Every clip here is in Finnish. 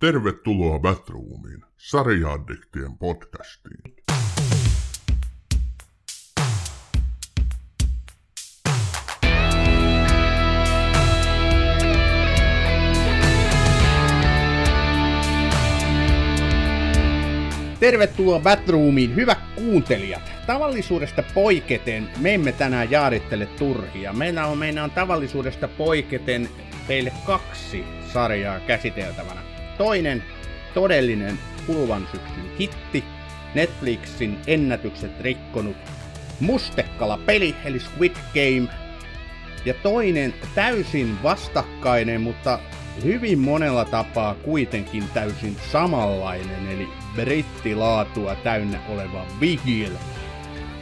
Tervetuloa Batroomiin, sarjaaddiktien podcastiin. Tervetuloa Batroomiin, hyvät kuuntelijat. Tavallisuudesta poiketen me emme tänään jaarittele turhia. Meillä on, meillä on tavallisuudesta poiketen teille kaksi sarjaa käsiteltävänä. Toinen todellinen kuluvan syksyn hitti, Netflixin ennätykset rikkonut mustekala peli eli Squid Game. Ja toinen täysin vastakkainen, mutta hyvin monella tapaa kuitenkin täysin samanlainen, eli brittilaatua täynnä oleva Vigil.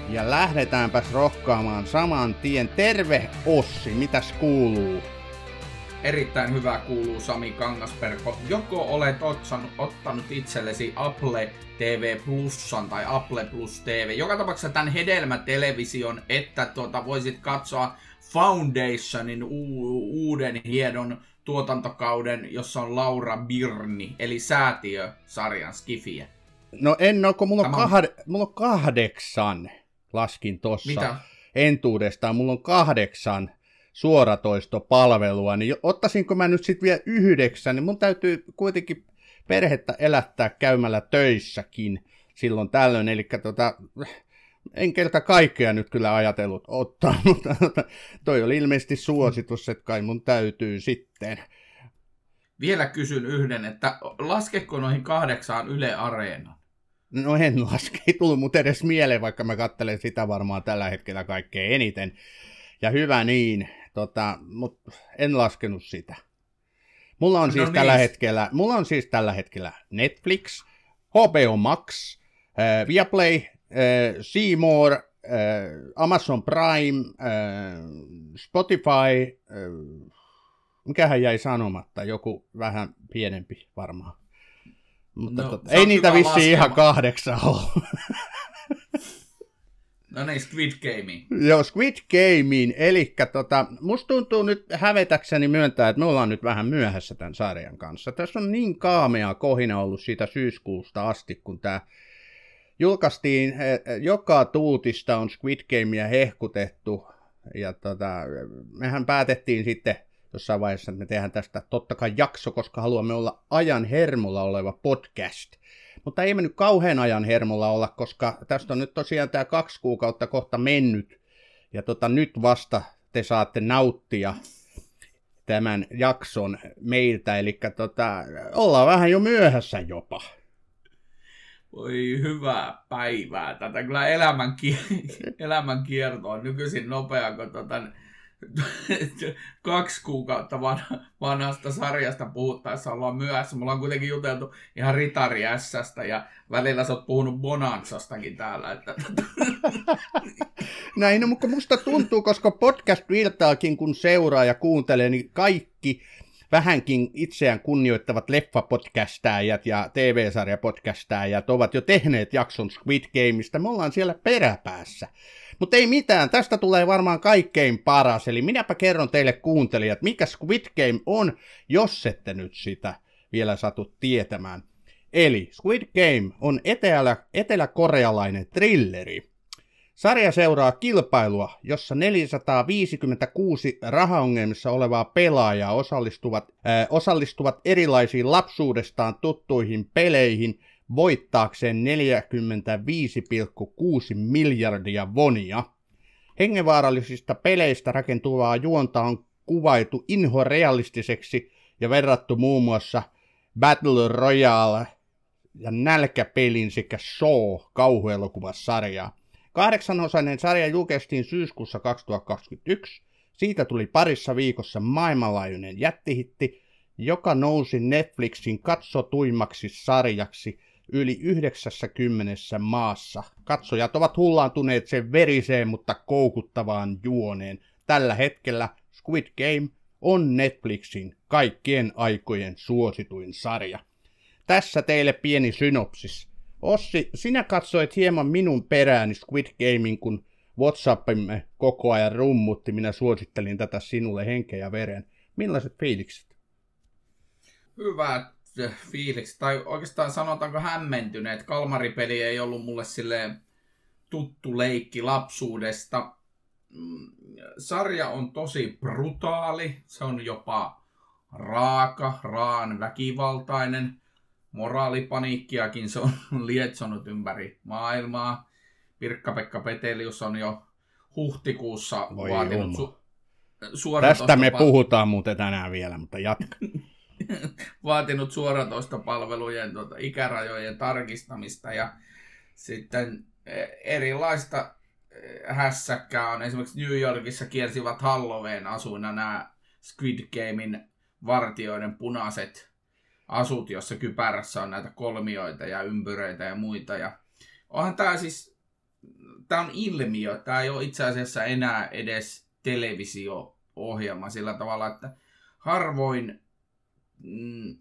Ja lähdetäänpäs rohkaamaan saman tien. Terve Ossi, mitäs kuuluu? Erittäin hyvä kuuluu Sami Kangasperko. Joko olet otsanut, ottanut itsellesi Apple TV Plusan tai Apple Plus TV, joka tapauksessa tämän hedelmätelevision, että tuota, voisit katsoa Foundationin u- uuden hienon tuotantokauden, jossa on Laura Birni, eli säätiö-sarjan Skifiä. No en ole, kun mulla on, kahde, mulla on kahdeksan, laskin tossa Mitä? entuudestaan, mulla on kahdeksan suoratoistopalvelua, niin ottaisinko mä nyt sitten vielä yhdeksän, niin mun täytyy kuitenkin perhettä elättää käymällä töissäkin silloin tällöin, eli tota, en kerta kaikkea nyt kyllä ajatellut ottaa, mutta toi oli ilmeisesti suositus, että kai mun täytyy sitten. Vielä kysyn yhden, että laskeko noihin kahdeksaan Yle Areena? No en laske, ei tullut mut edes mieleen, vaikka mä kattelen sitä varmaan tällä hetkellä kaikkein eniten. Ja hyvä niin, tota, mutta en laskenut sitä. Mulla on, no siis niin. tällä hetkellä, mulla on siis tällä hetkellä Netflix, HBO Max, äh, Viaplay, äh, Seymour, äh, Amazon Prime, äh, Spotify, äh, mikähän jäi sanomatta, joku vähän pienempi varmaan. Mutta no, tota, ei niitä vissiin ihan kahdeksan ole. No niin, Squid Gameen. Joo, Squid Gameen. Eli tota, musta tuntuu nyt hävetäkseni myöntää, että me ollaan nyt vähän myöhässä tämän sarjan kanssa. Tässä on niin kaamea kohina ollut siitä syyskuusta asti, kun tämä julkaistiin. Joka tuutista on Squid Gamea hehkutettu. Ja tota, mehän päätettiin sitten jossain vaiheessa, että me tehdään tästä totta kai jakso, koska haluamme olla ajan hermolla oleva podcast. Mutta ei me nyt kauhean ajan hermolla olla, koska tästä on nyt tosiaan tämä kaksi kuukautta kohta mennyt. Ja tota, nyt vasta te saatte nauttia tämän jakson meiltä, eli tota, ollaan vähän jo myöhässä jopa. Voi hyvää päivää. Tätä kyllä elämän, elämän kierto on nykyisin nopea, kun tota, kaksi kuukautta vanha, vanhasta sarjasta puhuttaessa ollaan myöhässä. Mulla on kuitenkin juteltu ihan Ritari Sstä ja välillä sä oot puhunut Bonansastakin täällä. Että... Näin, no, mutta musta tuntuu, koska podcast virtaakin kun seuraa ja kuuntelee, niin kaikki vähänkin itseään kunnioittavat leffapodcastajat ja TV-sarjapodcastajat ovat jo tehneet jakson Squid Gameista. Me ollaan siellä peräpäässä. Mutta ei mitään, tästä tulee varmaan kaikkein paras, eli minäpä kerron teille kuuntelijat, mikä Squid Game on, jos ette nyt sitä vielä satu tietämään. Eli Squid Game on etelä, eteläkorealainen thrilleri. Sarja seuraa kilpailua, jossa 456 rahaongelmissa olevaa pelaajaa osallistuvat, äh, osallistuvat erilaisiin lapsuudestaan tuttuihin peleihin – voittaakseen 45,6 miljardia vonia. Hengenvaarallisista peleistä rakentuvaa juonta on kuvaitu inhorealistiseksi ja verrattu muun muassa Battle Royale ja nälkäpelin sekä Saw kauhuelokuvasarjaa. Kahdeksanosainen sarja julkaistiin syyskuussa 2021. Siitä tuli parissa viikossa maailmanlaajuinen jättihitti, joka nousi Netflixin katsotuimmaksi sarjaksi yli 90 maassa. Katsojat ovat hullaantuneet sen veriseen, mutta koukuttavaan juoneen. Tällä hetkellä Squid Game on Netflixin kaikkien aikojen suosituin sarja. Tässä teille pieni synopsis. Ossi, sinä katsoit hieman minun perääni Squid Gamein, kun Whatsappimme koko ajan rummutti. Minä suosittelin tätä sinulle henkeä ja veren. Millaiset fiilikset? Hyvät fiiliksi, tai oikeastaan sanotaanko hämmentyneet. Kalmaripeli ei ollut mulle silleen tuttu leikki lapsuudesta. Mm, sarja on tosi brutaali, se on jopa raaka, raan väkivaltainen. Moraalipaniikkiakin se on lietsonut ympäri maailmaa. Pirkka-Pekka Petelius on jo huhtikuussa Voi vaatinut su- Tästä me puhutaan muuten tänään vielä, mutta jatka. vaatinut suoratoistopalvelujen tuota, ikärajojen tarkistamista ja sitten e, erilaista e, hässäkkää on. Esimerkiksi New Yorkissa kiersivät Halloween asuina nämä Squid Gamein vartioiden punaiset asut, jossa kypärässä on näitä kolmioita ja ympyröitä ja muita. Ja onhan tämä siis, tämä on ilmiö, tämä ei ole itse asiassa enää edes televisio-ohjelma sillä tavalla, että harvoin mm,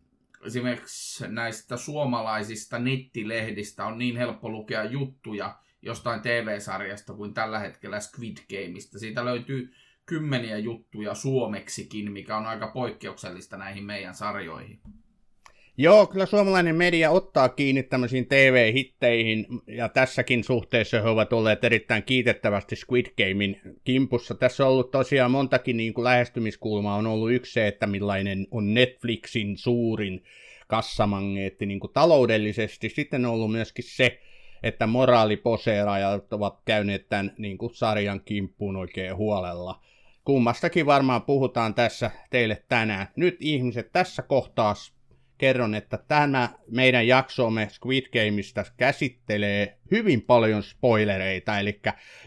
esimerkiksi näistä suomalaisista nettilehdistä on niin helppo lukea juttuja jostain TV-sarjasta kuin tällä hetkellä Squid Gameista. Siitä löytyy kymmeniä juttuja suomeksikin, mikä on aika poikkeuksellista näihin meidän sarjoihin. Joo, kyllä suomalainen media ottaa kiinni tämmöisiin TV-hitteihin, ja tässäkin suhteessa he ovat olleet erittäin kiitettävästi Squid Gamein kimpussa. Tässä on ollut tosiaan montakin niin kuin lähestymiskulmaa. On ollut yksi se, että millainen on Netflixin suurin kassamangeetti niin kuin taloudellisesti. Sitten on ollut myöskin se, että moraaliposeeraajat ovat käyneet tämän niin kuin sarjan kimppuun oikein huolella. Kummastakin varmaan puhutaan tässä teille tänään. Nyt ihmiset tässä kohtaa kerron, että tämä meidän jaksomme Squid Gameista käsittelee hyvin paljon spoilereita, eli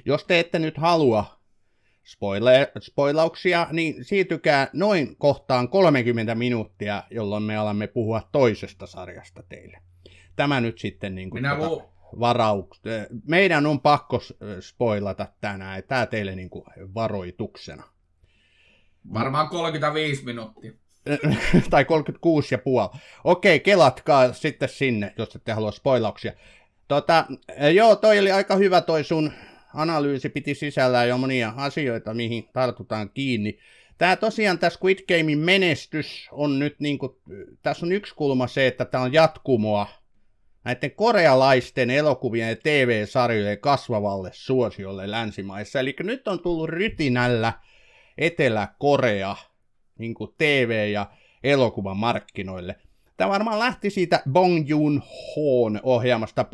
jos te ette nyt halua spoiler- spoilauksia, niin siirtykää noin kohtaan 30 minuuttia, jolloin me alamme puhua toisesta sarjasta teille. Tämä nyt sitten niin kuin Minä tuota, lu- varauks... Meidän on pakko spoilata tänään, tämä teille niin kuin varoituksena. Varmaan 35 minuuttia. tai 36 ja puoli. Okei, kelatkaa sitten sinne, jos ette halua spoilauksia. Tota, joo, toi oli aika hyvä toi sun analyysi, piti sisällään jo monia asioita, mihin tartutaan kiinni. Tämä tosiaan, tämä Squid Gamein menestys on nyt, niin kuin, tässä on yksi kulma se, että tämä on jatkumoa näiden korealaisten elokuvien ja TV-sarjojen kasvavalle suosiolle länsimaissa. Eli nyt on tullut rytinällä Etelä-Korea niin kuin TV- ja elokuvan markkinoille. Tämä varmaan lähti siitä Bong Joon-hoon ohjaamasta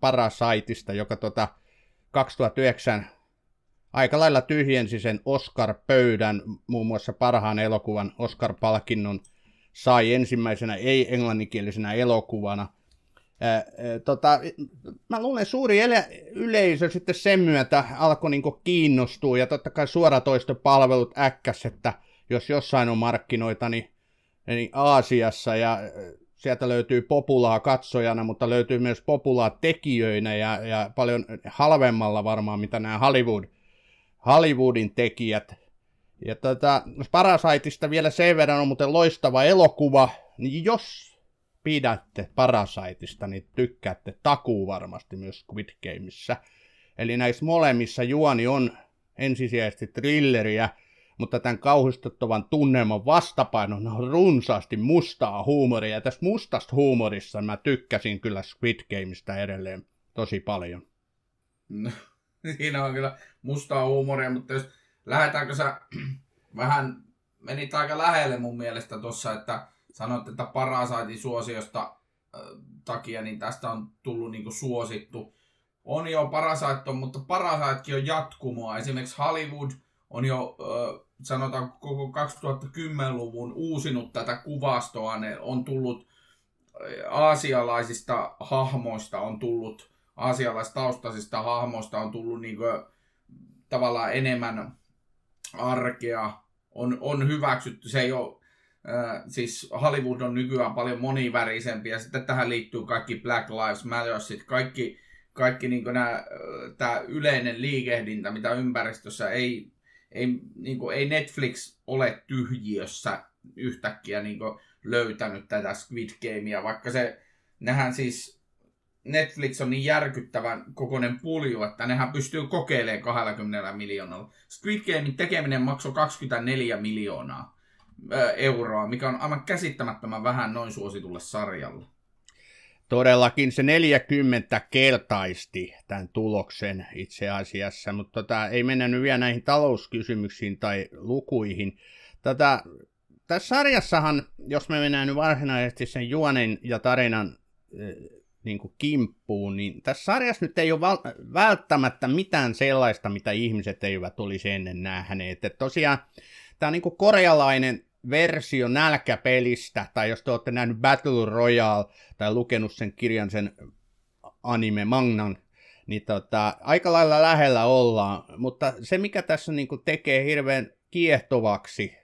Parasiteista, joka tota 2009 aika lailla tyhjensi sen Oscar-pöydän, muun muassa parhaan elokuvan Oscar-palkinnon sai ensimmäisenä ei-englanninkielisenä elokuvana. Ää, ää, tota, mä luulen suuri ele- yleisö sitten sen myötä alkoi niinku kiinnostua ja totta kai suoratoistopalvelut äkkäs, että jos jossain on markkinoita, niin, niin Aasiassa ja sieltä löytyy populaa katsojana, mutta löytyy myös populaa tekijöinä ja, ja paljon halvemmalla varmaan, mitä nämä Hollywood, Hollywoodin tekijät. Ja tota, Parasiteista vielä sen verran on muuten loistava elokuva, niin jos pidätte Parasiteista, niin tykkäätte takuu varmasti myös Squid Gameissa. Eli näissä molemmissa juoni on ensisijaisesti thrilleriä, mutta tämän kauhistuttavan tunnelman vastapainona on runsaasti mustaa huumoria. Ja tästä mustasta huumorissa mä tykkäsin kyllä Squid Gameista edelleen tosi paljon. No, siinä on kyllä mustaa huumoria, mutta jos lähdetäänkö sä vähän, menit aika lähelle mun mielestä tuossa, että sanoit, että Parasaitin suosiosta äh, takia, niin tästä on tullut niinku suosittu. On jo Parasite, mutta Parasitekin on jatkumoa. Esimerkiksi Hollywood on jo äh, sanotaan koko 2010-luvun uusinut tätä kuvastoa, ne on tullut aasialaisista hahmoista on tullut, aasialaistaustaisista hahmoista on tullut niin kuin, tavallaan enemmän arkea, on, on hyväksytty, se ei ole, siis Hollywood on nykyään paljon monivärisempi ja sitten tähän liittyy kaikki Black Lives Mattersit, kaikki, kaikki niin nämä, tämä yleinen liikehdintä, mitä ympäristössä ei ei, niin kuin, ei Netflix ole tyhjiössä yhtäkkiä niin kuin, löytänyt tätä Squid Gamea, vaikka se, nehän siis, Netflix on niin järkyttävän kokoinen pulju, että nehän pystyy kokeilemaan 20 miljoonalla. Squid Gamein tekeminen maksoi 24 miljoonaa. euroa, mikä on aivan käsittämättömän vähän noin suositulle sarjalle. Todellakin se 40 kertaisti tämän tuloksen itse asiassa, mutta tota, ei mennä nyt vielä näihin talouskysymyksiin tai lukuihin. Tätä, tässä sarjassahan, jos me mennään nyt varsinaisesti sen juonen ja tarinan niin kuin kimppuun, niin tässä sarjassa nyt ei ole val- välttämättä mitään sellaista, mitä ihmiset eivät olisi ennen nähneet. Että tosiaan tämä on niin kuin korealainen versio nälkäpelistä, tai jos te olette nähnyt Battle Royale tai lukenut sen kirjan, sen anime mangan, niin tota, aika lailla lähellä ollaan. Mutta se, mikä tässä niin tekee hirveän kiehtovaksi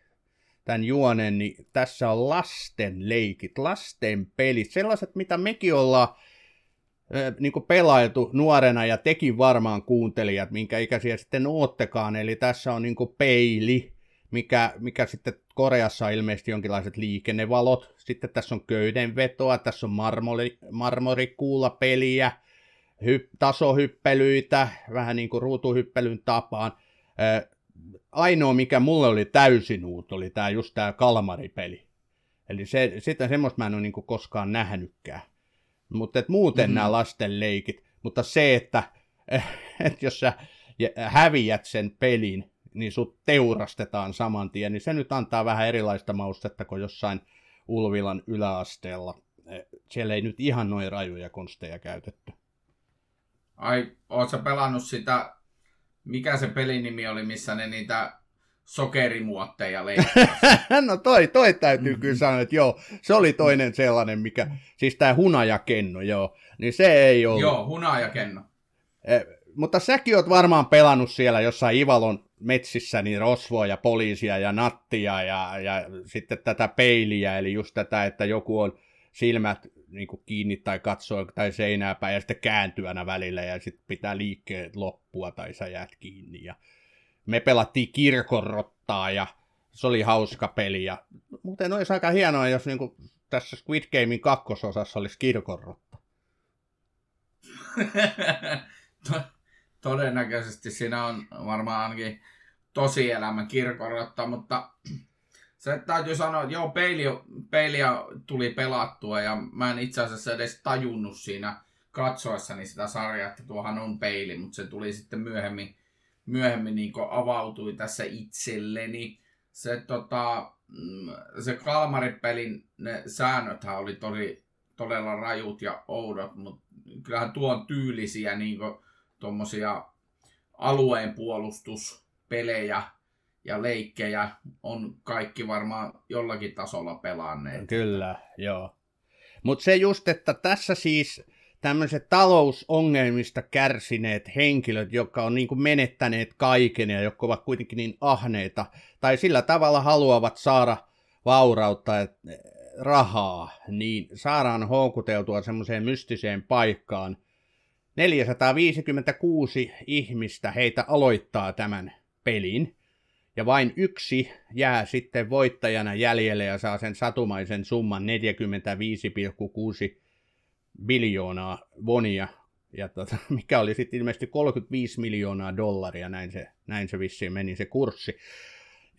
tämän juonen, niin tässä on lasten leikit, lasten pelit, sellaiset, mitä mekin ollaan niin kuin pelailtu nuorena ja tekin varmaan kuuntelijat, minkä ikäisiä sitten oottekaan. Eli tässä on niin kuin peili, mikä, mikä sitten Koreassa on ilmeisesti jonkinlaiset liikennevalot. Sitten tässä on köydenvetoa, tässä on marmori, marmorikuulapeliä, hy, tasohyppelyitä, vähän niin kuin ruutuhyppelyn tapaan. ainoa, mikä mulle oli täysin uut, oli tämä just tämä kalmaripeli. Eli se, sitä semmoista mä en ole niin koskaan nähnytkään. Mutta muuten mm-hmm. nämä lasten leikit. Mutta se, että, että jos sä häviät sen pelin, niin sut teurastetaan saman tien, niin se nyt antaa vähän erilaista maustetta kuin jossain Ulvilan yläasteella. E, siellä ei nyt ihan noin rajuja konsteja käytetty. Ai, ootko pelannut sitä, mikä se pelinimi oli, missä ne niitä sokerimuotteja no toi, toi täytyy kyllä sanoa, että joo, se oli toinen sellainen, mikä, siis tämä hunajakenno, joo, niin se ei ollut. Joo, hunajakenno. Eh, mutta säkin oot varmaan pelannut siellä jossain Ivalon metsissä niin rosvoa ja poliisia ja nattia ja, ja sitten tätä peiliä, eli just tätä, että joku on silmät niin kiinni tai katsoo tai seinää päin ja sitten kääntyänä välillä ja sitten pitää liikkeet loppua tai sä jäät kiinni. Ja me pelattiin kirkonrottaa ja se oli hauska peli. Ja, muuten olisi aika hienoa, jos niin kuin tässä Squid Gamein kakkososassa olisi kirkonrotta. Todennäköisesti siinä on varmaan ainakin tosielämän kirkonrotta, mutta se täytyy sanoa, että joo, peili, peiliä tuli pelattua ja mä en itse asiassa edes tajunnut siinä katsoessani sitä sarjaa, että tuohan on peili, mutta se tuli sitten myöhemmin, myöhemmin niin avautui tässä itselleni. Se, tota, mm, se Kalmaripelin ne säännöthän oli todi, todella rajut ja oudot, mutta kyllähän tuon tyylisiä niin tuommoisia alueen puolustuspelejä ja leikkejä on kaikki varmaan jollakin tasolla pelanneet. Kyllä, joo. Mutta se just, että tässä siis tämmöiset talousongelmista kärsineet henkilöt, jotka on niin kuin menettäneet kaiken ja jotka ovat kuitenkin niin ahneita, tai sillä tavalla haluavat saada vaurautta, et, rahaa, niin saadaan houkuteltua semmoiseen mystiseen paikkaan. 456 ihmistä heitä aloittaa tämän pelin, ja vain yksi jää sitten voittajana jäljelle ja saa sen satumaisen summan 45,6 biljoonaa vonia, ja tota, mikä oli sitten ilmeisesti 35 miljoonaa dollaria, näin se, näin se vissiin meni se kurssi.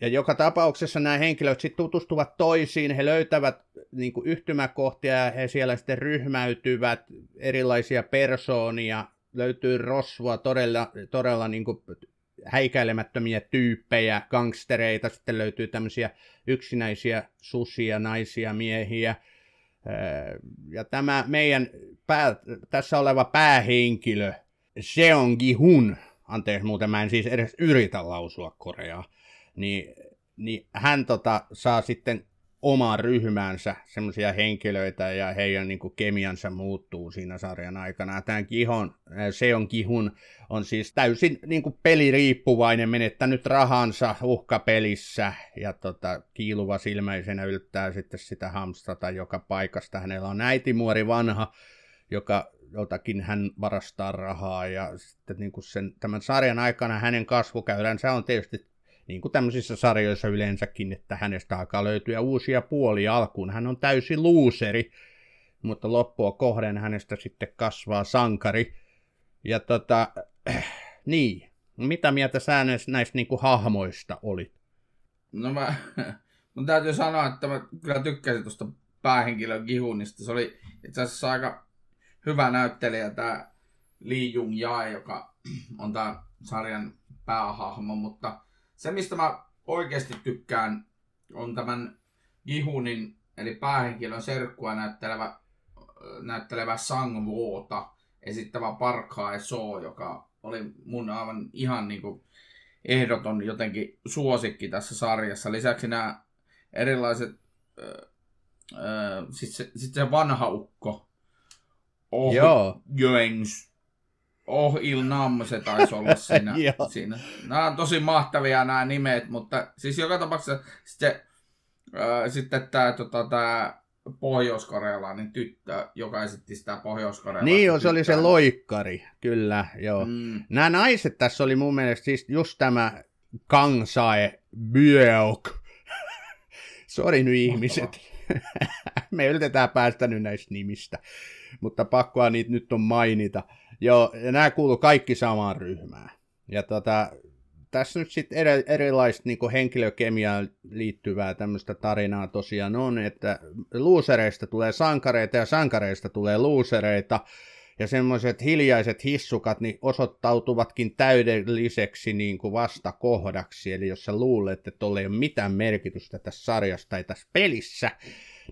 Ja joka tapauksessa nämä henkilöt sitten tutustuvat toisiin, he löytävät niin kuin yhtymäkohtia ja he siellä sitten ryhmäytyvät, erilaisia persoonia, löytyy rosvoa, todella, todella niin kuin häikäilemättömiä tyyppejä, gangstereita, sitten löytyy tämmöisiä yksinäisiä susia, naisia, miehiä. Ja tämä meidän pää, tässä oleva päähenkilö, Seon Gi-hun, anteeksi muuten mä en siis edes yritä lausua koreaa, niin, niin hän tota, saa sitten omaan ryhmäänsä semmoisia henkilöitä ja heidän niin kuin, kemiansa muuttuu siinä sarjan aikana. Tämä Kihon, se on Kihun, on siis täysin niin kuin, peliriippuvainen, menettänyt rahansa uhkapelissä ja tota, kiiluva silmäisenä yltää sitten sitä hamstrata joka paikasta. Hänellä on äitimuori vanha, joka jotakin hän varastaa rahaa ja sitten niin kuin sen, tämän sarjan aikana hänen kasvukäyränsä on tietysti niin kuin tämmöisissä sarjoissa yleensäkin, että hänestä alkaa löytyä uusia puolia alkuun. Hän on täysi luuseri, mutta loppua kohden hänestä sitten kasvaa sankari. Ja tota, äh, niin, mitä mieltä sä näistä, näistä niin kuin hahmoista olit? No mä, Mun täytyy sanoa, että mä kyllä tykkäsin tuosta päähenkilön Gihunista. Se oli itse asiassa aika hyvä näyttelijä tämä Lee Jung Jae, joka on tämä sarjan päähahmo, mutta se mistä mä oikeasti tykkään on tämän Gihunin eli päähenkilön serkkua näyttelevä, näyttelevä Sang Vuota esittävä Park Hae So, joka oli mun aivan ihan niinku ehdoton jotenkin suosikki tässä sarjassa. Lisäksi nämä erilaiset, sitten se, sit se vanha ukko, Oh Joo. Oh Il Nam se taisi olla siinä. siinä. Nämä on tosi mahtavia nämä nimet, mutta siis joka tapauksessa sitten, äh, sitten tämä tota, tää pohjoiskorealainen tyttö, joka esitti sitä pohjoiskorealaista Niin, jo, se oli se loikkari, kyllä, joo. Mm. Nämä naiset tässä oli mun mielestä siis just tämä Kang Sae Byok. Sori nyt ihmiset. Me yritetään päästä nyt näistä nimistä, mutta pakkoa niitä nyt on mainita. Joo, ja nämä kuuluu kaikki samaan ryhmään. Ja tota, tässä nyt sitten eri, erilaista niin henkilökemiaan liittyvää tämmöistä tarinaa tosiaan on, että luusereista tulee sankareita ja sankareista tulee luusereita, ja semmoiset hiljaiset hissukat niin osoittautuvatkin täydelliseksi niin kuin vastakohdaksi, eli jos sä luulet, että tuolla ei ole mitään merkitystä tässä sarjassa tai tässä pelissä,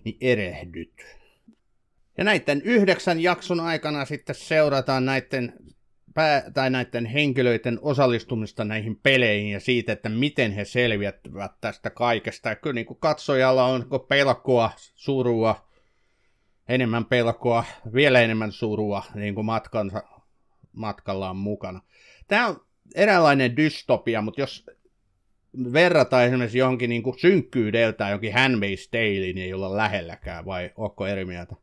niin erehdyt. Ja näiden yhdeksän jakson aikana sitten seurataan näiden pää, tai näiden henkilöiden osallistumista näihin peleihin ja siitä, että miten he selviävät tästä kaikesta. Ja kyllä niin kuin katsojalla on pelkoa, surua, enemmän pelkoa, vielä enemmän surua niin kuin matkansa, matkallaan mukana. Tämä on eräänlainen dystopia, mutta jos verrataan esimerkiksi johonkin niin kuin synkkyydeltä johonkin Handmaid's Tale, niin ei olla lähelläkään, vai onko eri mieltä?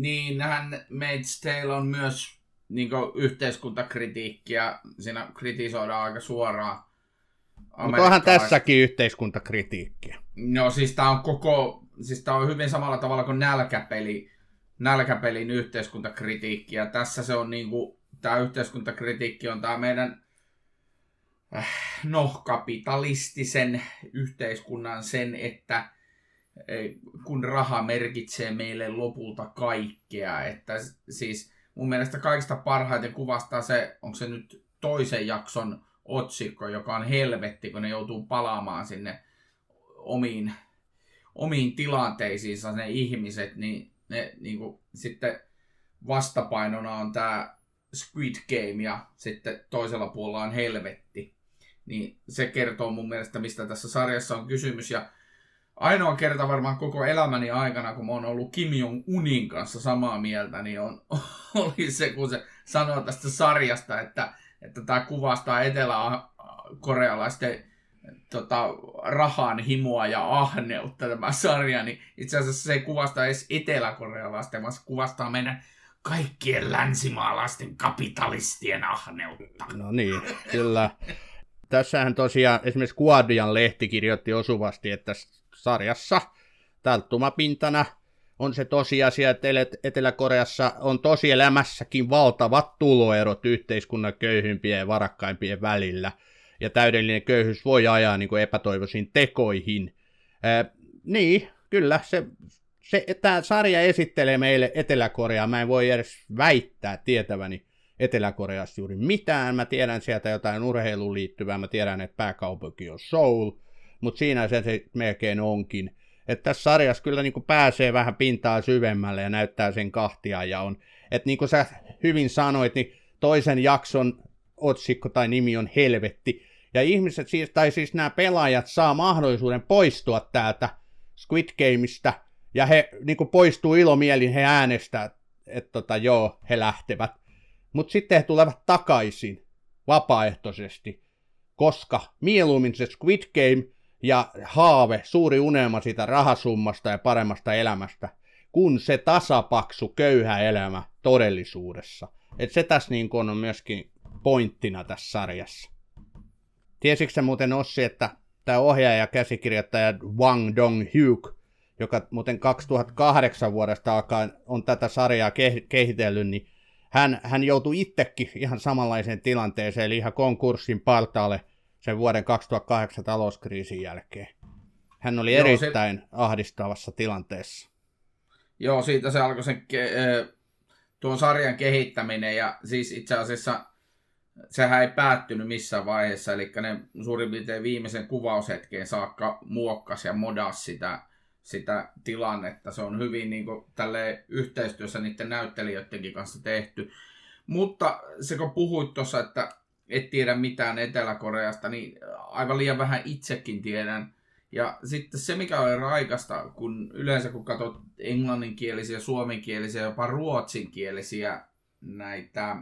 Niin, Handmaid's Tale on myös niin yhteiskuntakritiikkiä, siinä kritisoidaan aika suoraan mutta onhan tässäkin yhteiskuntakritiikkiä. No siis tämä on koko, siis tämä on hyvin samalla tavalla kuin nälkäpeli, nälkäpelin yhteiskuntakritiikki. Ja tässä se on niin kuin, tämä yhteiskuntakritiikki on tämä meidän äh, no, kapitalistisen yhteiskunnan sen, että kun raha merkitsee meille lopulta kaikkea. Että siis mun mielestä kaikista parhaiten kuvastaa se, onko se nyt toisen jakson otsikko, joka on helvetti, kun ne joutuu palaamaan sinne omiin, omiin tilanteisiinsa ne ihmiset, niin ne niin kuin, sitten vastapainona on tämä Squid Game ja sitten toisella puolella on helvetti. Niin se kertoo mun mielestä, mistä tässä sarjassa on kysymys. Ja ainoa kerta varmaan koko elämäni aikana, kun mä oon ollut Kim Jong-unin kanssa samaa mieltä, niin on, oli se, kun se sanoo tästä sarjasta, että, että tämä kuvastaa etelä-korealaisten tota, rahan himoa ja ahneutta tämä sarja, niin itse asiassa se ei kuvasta edes eteläkorealaisten, vaan se kuvastaa meidän kaikkien länsimaalaisten kapitalistien ahneutta. No niin, kyllä. Tässähän tosiaan esimerkiksi Guardian lehti kirjoitti osuvasti, että sarjassa talttumapintana on se tosiasia, että Etelä-Koreassa on tosielämässäkin valtavat tuloerot yhteiskunnan köyhimpien ja varakkaimpien välillä, ja täydellinen köyhyys voi ajaa niin kuin epätoivoisiin tekoihin. Ää, niin, kyllä, se, se, tämä sarja esittelee meille Etelä-Koreaa. Mä en voi edes väittää tietäväni Etelä-Koreassa juuri mitään. Mä tiedän sieltä jotain urheiluun liittyvää, mä tiedän, että pääkaupunki on Seoul, mutta siinä se, se melkein onkin. Että tässä sarjassa kyllä niin pääsee vähän pintaa syvemmälle ja näyttää sen kahtia ja on. Että niin kuin sä hyvin sanoit, niin toisen jakson otsikko tai nimi on Helvetti. Ja ihmiset, siis, tai siis nämä pelaajat saa mahdollisuuden poistua täältä Squid Gameista, ja he niin kuin poistuu ilomielin, he äänestää, että tota, joo, he lähtevät. Mutta sitten he tulevat takaisin vapaaehtoisesti, koska mieluummin se Squid Game ja haave, suuri unelma siitä rahasummasta ja paremmasta elämästä, kun se tasapaksu, köyhä elämä todellisuudessa. Et se tässä niin on myöskin pointtina tässä sarjassa. Tiesitkö sä muuten Ossi, että tämä ohjaaja ja käsikirjoittaja Wang Dong-hyuk, joka muuten 2008 vuodesta alkaen on tätä sarjaa kehitellyt, niin hän, hän joutui itsekin ihan samanlaiseen tilanteeseen, eli ihan konkurssin partaalle sen vuoden 2008 talouskriisin jälkeen. Hän oli Joo, erittäin se... ahdistavassa tilanteessa. Joo, siitä se alkoi sen ke- tuon sarjan kehittäminen ja siis itse asiassa sehän ei päättynyt missään vaiheessa, eli ne suurin piirtein viimeisen kuvaushetkeen saakka muokkas ja modas sitä, sitä tilannetta. Se on hyvin niin kuin, tälle yhteistyössä niiden näyttelijöidenkin kanssa tehty. Mutta se kun puhuit tuossa, että et tiedä mitään Etelä-Koreasta, niin aivan liian vähän itsekin tiedän. Ja sitten se, mikä oli raikasta, kun yleensä kun katsot englanninkielisiä, suomenkielisiä, jopa ruotsinkielisiä näitä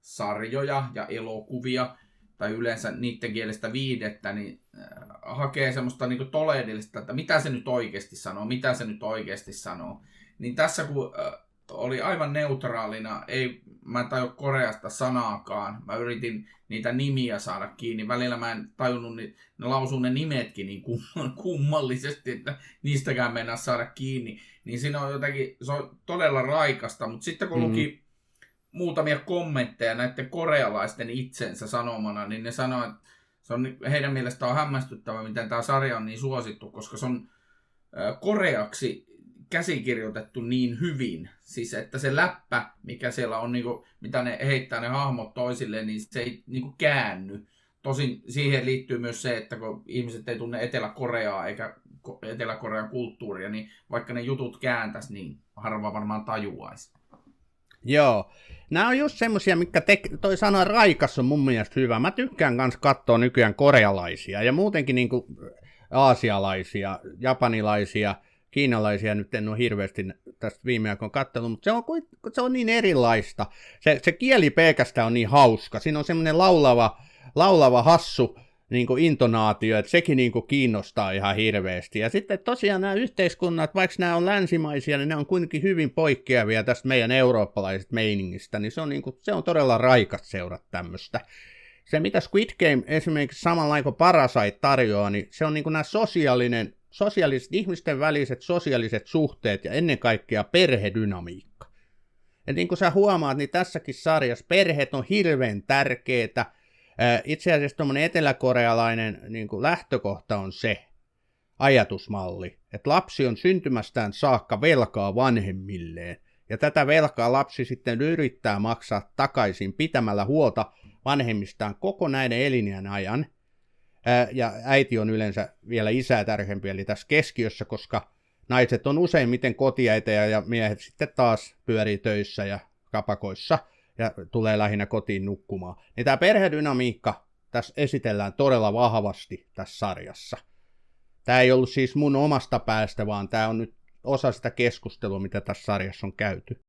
sarjoja ja elokuvia, tai yleensä niiden kielestä viidettä, niin äh, hakee semmoista niin toleellista, että mitä se nyt oikeasti sanoo, mitä se nyt oikeasti sanoo. Niin tässä kun äh, oli aivan neutraalina, ei mä en tajua Koreasta sanaakaan. Mä yritin niitä nimiä saada kiinni. Välillä mä en tajunnut, niin ne lausuu ne nimetkin niin kummallisesti, että niistäkään mennä saada kiinni. Niin siinä on jotenkin, se on todella raikasta, mutta sitten kun mm. luki muutamia kommentteja näiden korealaisten itsensä sanomana, niin ne sanoo, että se on, heidän mielestään on hämmästyttävä, miten tämä sarja on niin suosittu, koska se on koreaksi käsikirjoitettu niin hyvin. Siis että se läppä, mikä siellä on, niin kuin, mitä ne heittää ne hahmot toisille, niin se ei niin kuin käänny. Tosin siihen liittyy myös se, että kun ihmiset ei tunne Etelä-Koreaa eikä Etelä-Korean kulttuuria, niin vaikka ne jutut kääntäisi, niin harva varmaan tajuaisi. Joo. Nämä on just semmosia, mikä te, toi sana raikas on mun mielestä hyvä. Mä tykkään kans katsoa nykyään korealaisia ja muutenkin niinku aasialaisia, japanilaisia, kiinalaisia nyt en ole hirveästi tästä viime aikoina katsonut, mutta se on, se on niin erilaista. Se, se kieli pelkästään on niin hauska. Siinä on semmoinen laulava, laulava hassu niin kuin intonaatio, että sekin niin kuin kiinnostaa ihan hirveästi. Ja sitten tosiaan nämä yhteiskunnat, vaikka nämä on länsimaisia, niin ne on kuitenkin hyvin poikkeavia tästä meidän eurooppalaisesta meiningistä, niin se on, niin kuin, se on todella raikas seurata tämmöistä. Se, mitä Squid Game esimerkiksi samalla kuin Parasite tarjoaa, niin se on niin kuin nämä sosiaalinen, sosiaaliset, ihmisten väliset sosiaaliset suhteet ja ennen kaikkea perhedynamiikka. Ja niin kuin sä huomaat, niin tässäkin sarjassa perheet on hirveän tärkeitä, itse asiassa tuommoinen eteläkorealainen niin kuin lähtökohta on se ajatusmalli, että lapsi on syntymästään saakka velkaa vanhemmilleen, ja tätä velkaa lapsi sitten yrittää maksaa takaisin pitämällä huolta vanhemmistaan koko näiden elinjään ajan. Ja äiti on yleensä vielä isää tärkeämpi, eli tässä keskiössä, koska naiset on useimmiten kotiäitejä ja miehet sitten taas pyörii töissä ja kapakoissa – ja tulee lähinnä kotiin nukkumaan. Niin tämä perhedynamiikka tässä esitellään todella vahvasti tässä sarjassa. Tämä ei ollut siis mun omasta päästä, vaan tämä on nyt osa sitä keskustelua, mitä tässä sarjassa on käyty.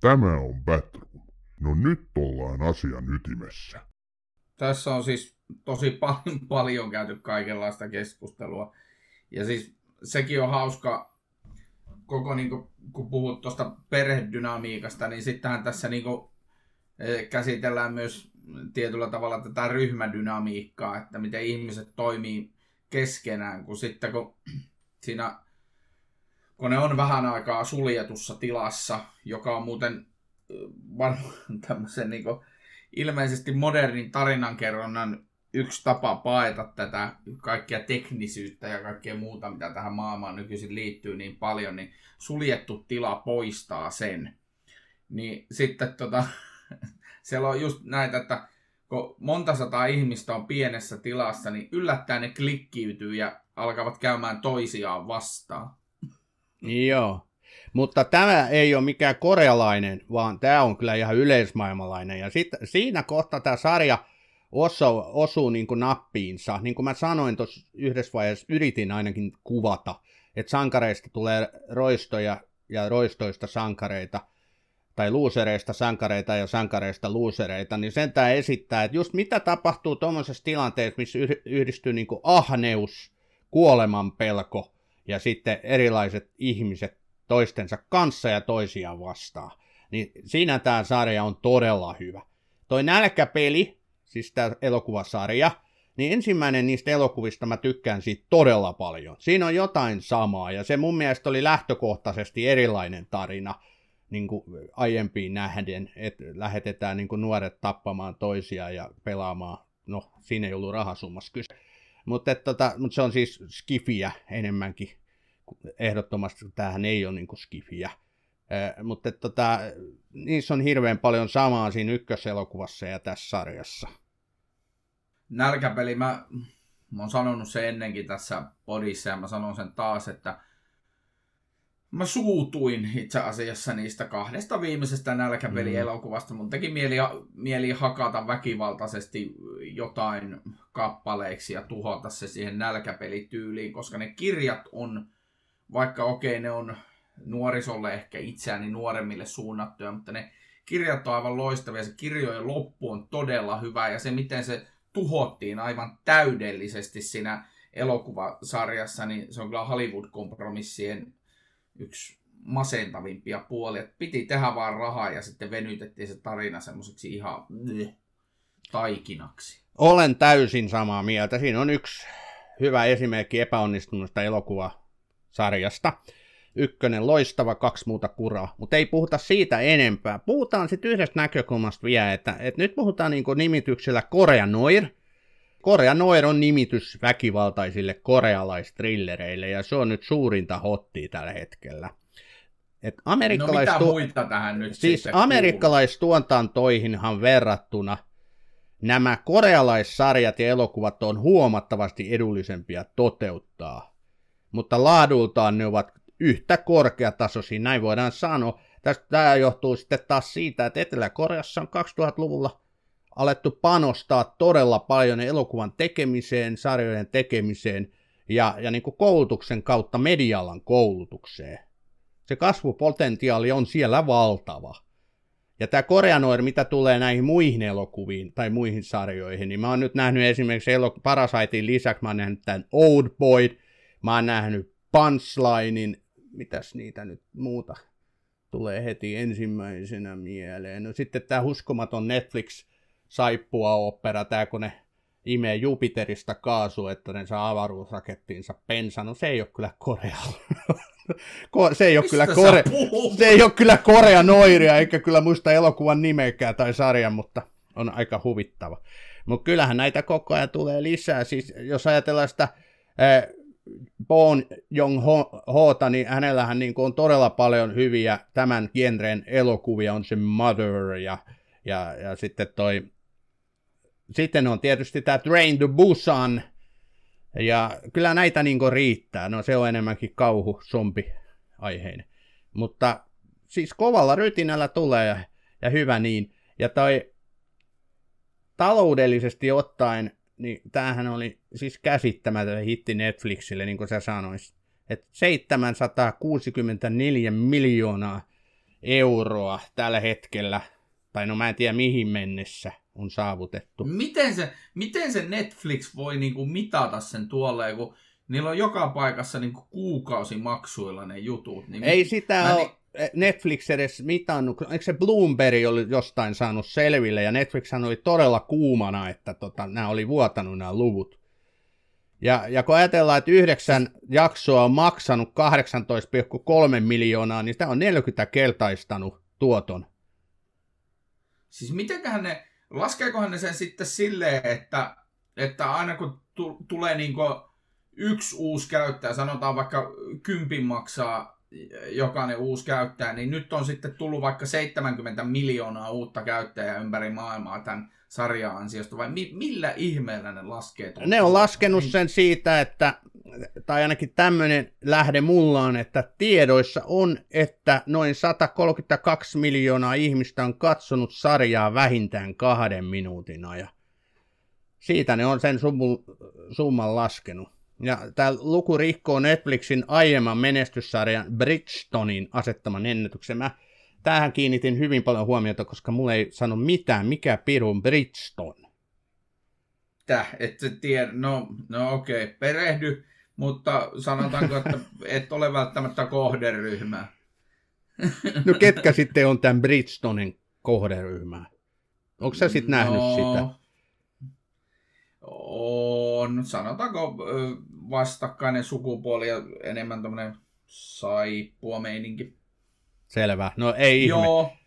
Tämä on Batroom. No nyt ollaan asian ytimessä. Tässä on siis tosi paljon, paljon käyty kaikenlaista keskustelua. Ja siis sekin on hauska, koko, niin kuin, kun puhut tuosta perhedynamiikasta, niin sittenhän tässä niin kuin, eh, käsitellään myös tietyllä tavalla tätä ryhmädynamiikkaa, että miten ihmiset toimii keskenään, kun sitten kun siinä kun ne on vähän aikaa suljetussa tilassa, joka on muuten eh, varmaan tämmöisen niin kuin, ilmeisesti modernin tarinankerronnan yksi tapa paeta tätä kaikkia teknisyyttä ja kaikkea muuta, mitä tähän maailmaan nykyisin liittyy niin paljon, niin suljettu tila poistaa sen. Niin sitten tota, siellä on just näitä, että kun monta sataa ihmistä on pienessä tilassa, niin yllättäen ne klikkiytyy ja alkavat käymään toisiaan vastaan. Joo. Mutta tämä ei ole mikään korealainen, vaan tämä on kyllä ihan yleismaailmalainen. Ja sit, siinä kohtaa tämä sarja osuu, osuu niin kuin nappiinsa. Niin kuin mä sanoin tuossa yhdessä vaiheessa, yritin ainakin kuvata, että sankareista tulee roistoja ja roistoista sankareita, tai luusereista sankareita ja sankareista luusereita, niin sen tämä esittää, että just mitä tapahtuu tuommoisessa tilanteessa, missä yhdistyy niin kuin ahneus, kuoleman pelko ja sitten erilaiset ihmiset toistensa kanssa ja toisiaan vastaan. Niin siinä tämä sarja on todella hyvä. Toi nälkäpeli, siis tämä elokuvasarja, niin ensimmäinen niistä elokuvista mä tykkään siitä todella paljon. Siinä on jotain samaa, ja se mun mielestä oli lähtökohtaisesti erilainen tarina niin kuin aiempiin nähden, että lähetetään niin kuin nuoret tappamaan toisia ja pelaamaan, no siinä ei ollut rahasummassa kyse. Mutta tota, mut se on siis skifiä enemmänkin. Ehdottomasti tämähän ei ole niinku skifiä. Mutta tota, niissä on hirveän paljon samaa siinä ykköselokuvassa ja tässä sarjassa. Nälkäpeli, mä, mä oon sanonut sen ennenkin tässä podissa ja mä sanon sen taas, että mä suutuin itse asiassa niistä kahdesta viimeisestä nälkäpelielokuvasta. Mun teki mieli, mieli hakata väkivaltaisesti jotain kappaleiksi ja tuhota se siihen nälkäpelityyliin, koska ne kirjat on, vaikka okei okay, ne on nuorisolle ehkä itseäni nuoremmille suunnattuja, mutta ne kirjat on aivan loistavia. Se kirjojen loppu on todella hyvä ja se, miten se tuhottiin aivan täydellisesti siinä elokuvasarjassa, niin se on kyllä Hollywood-kompromissien yksi masentavimpia puolia. Piti tehdä vaan rahaa ja sitten venytettiin se tarina semmoiseksi ihan taikinaksi. Olen täysin samaa mieltä. Siinä on yksi hyvä esimerkki epäonnistunutta elokuvasarjasta. Ykkönen loistava, kaksi muuta kuraa. Mutta ei puhuta siitä enempää. Puhutaan sitten yhdestä näkökulmasta vielä, että, että nyt puhutaan niin nimityksellä Korea Noir. Korea Noir on nimitys väkivaltaisille korealaistrillereille, ja se on nyt suurinta hottia tällä hetkellä. Et amerikkalaistu... No mitä muita tähän nyt Siis amerikkalaistuotantoihinhan verrattuna nämä korealaissarjat ja elokuvat on huomattavasti edullisempia toteuttaa, mutta laadultaan ne ovat yhtä korkeatasoisia, näin voidaan sanoa. Tästä tämä johtuu sitten taas siitä, että Etelä-Koreassa on 2000-luvulla alettu panostaa todella paljon elokuvan tekemiseen, sarjojen tekemiseen ja, ja niin koulutuksen kautta medialan koulutukseen. Se kasvupotentiaali on siellä valtava. Ja tämä Koreanoir, mitä tulee näihin muihin elokuviin tai muihin sarjoihin, niin mä oon nyt nähnyt esimerkiksi elok- Parasitein lisäksi, mä oon nähnyt tämän Old Boy, mä oon nähnyt Punchlinein, mitäs niitä nyt muuta tulee heti ensimmäisenä mieleen. No sitten tämä uskomaton Netflix saippua opera, tämä kun ne imee Jupiterista kaasu, että ne saa avaruusrakettiinsa pensa, no se ei ole kyllä Korea. se ei ole kyllä Korea, se ei ole kyllä Korea noiria, eikä kyllä muista elokuvan nimeäkään tai sarjan, mutta on aika huvittava. Mutta kyllähän näitä koko ajan tulee lisää. Siis jos ajatellaan sitä äh, Bon Jong Hota, niin hänellähän niin on todella paljon hyviä tämän genren elokuvia, on se Mother ja, ja, ja sitten toi sitten on tietysti tämä Train to Busan, ja kyllä näitä niin riittää. No se on enemmänkin kauhu, zombi aiheinen. Mutta siis kovalla rytinällä tulee ja, ja hyvä niin. Ja toi taloudellisesti ottaen, niin tämähän oli siis käsittämätön hitti Netflixille, niin kuin sä sanoisit. Että 764 miljoonaa euroa tällä hetkellä, tai no mä en tiedä mihin mennessä, on saavutettu. Miten se, miten se Netflix voi niinku mitata sen tuolle, kun niillä on joka paikassa niinku kuukausimaksuilla ne jutut. Niin Ei sitä ole niin... Netflix edes mitannut. Eikö se Bloomberg oli jostain saanut selville, ja Netflix oli todella kuumana, että tota, nämä oli vuotanut nämä luvut. Ja, ja kun ajatellaan, että yhdeksän jaksoa on maksanut 18,3 miljoonaa, niin sitä on 40 kertaistanut tuoton. Siis mitenköhän ne, laskeekohan ne sen sitten silleen, että, että aina kun tu, tulee niin yksi uusi käyttäjä, sanotaan vaikka kympin maksaa jokainen uusi käyttäjä, niin nyt on sitten tullut vaikka 70 miljoonaa uutta käyttäjää ympäri maailmaa tämän sarjan ansiosta, vai mi- millä ihmeellä ne laskee? Ne on laskenut sen siitä, että, tai ainakin tämmöinen lähde mulla on, että tiedoissa on, että noin 132 miljoonaa ihmistä on katsonut sarjaa vähintään kahden minuutin ajan. Siitä ne on sen summan laskenut. Ja tämä luku rikkoo Netflixin aiemman menestyssarjan Bridgestonin asettaman ennätyksen. Mä tähän kiinnitin hyvin paljon huomiota, koska mulle ei sano mitään, mikä pirun Bridgestone. Täh, et tiedä, no, no okei, okay. perehdy, mutta sanotaanko, että et ole välttämättä kohderyhmä. No ketkä sitten on tämän Bridgestonen kohderyhmä? Onko sä sitten nähnyt no, sitä? On, sanotaanko vastakkainen sukupuoli ja enemmän tämmöinen saippua meininki. Selvä. No ei Joo. ihme.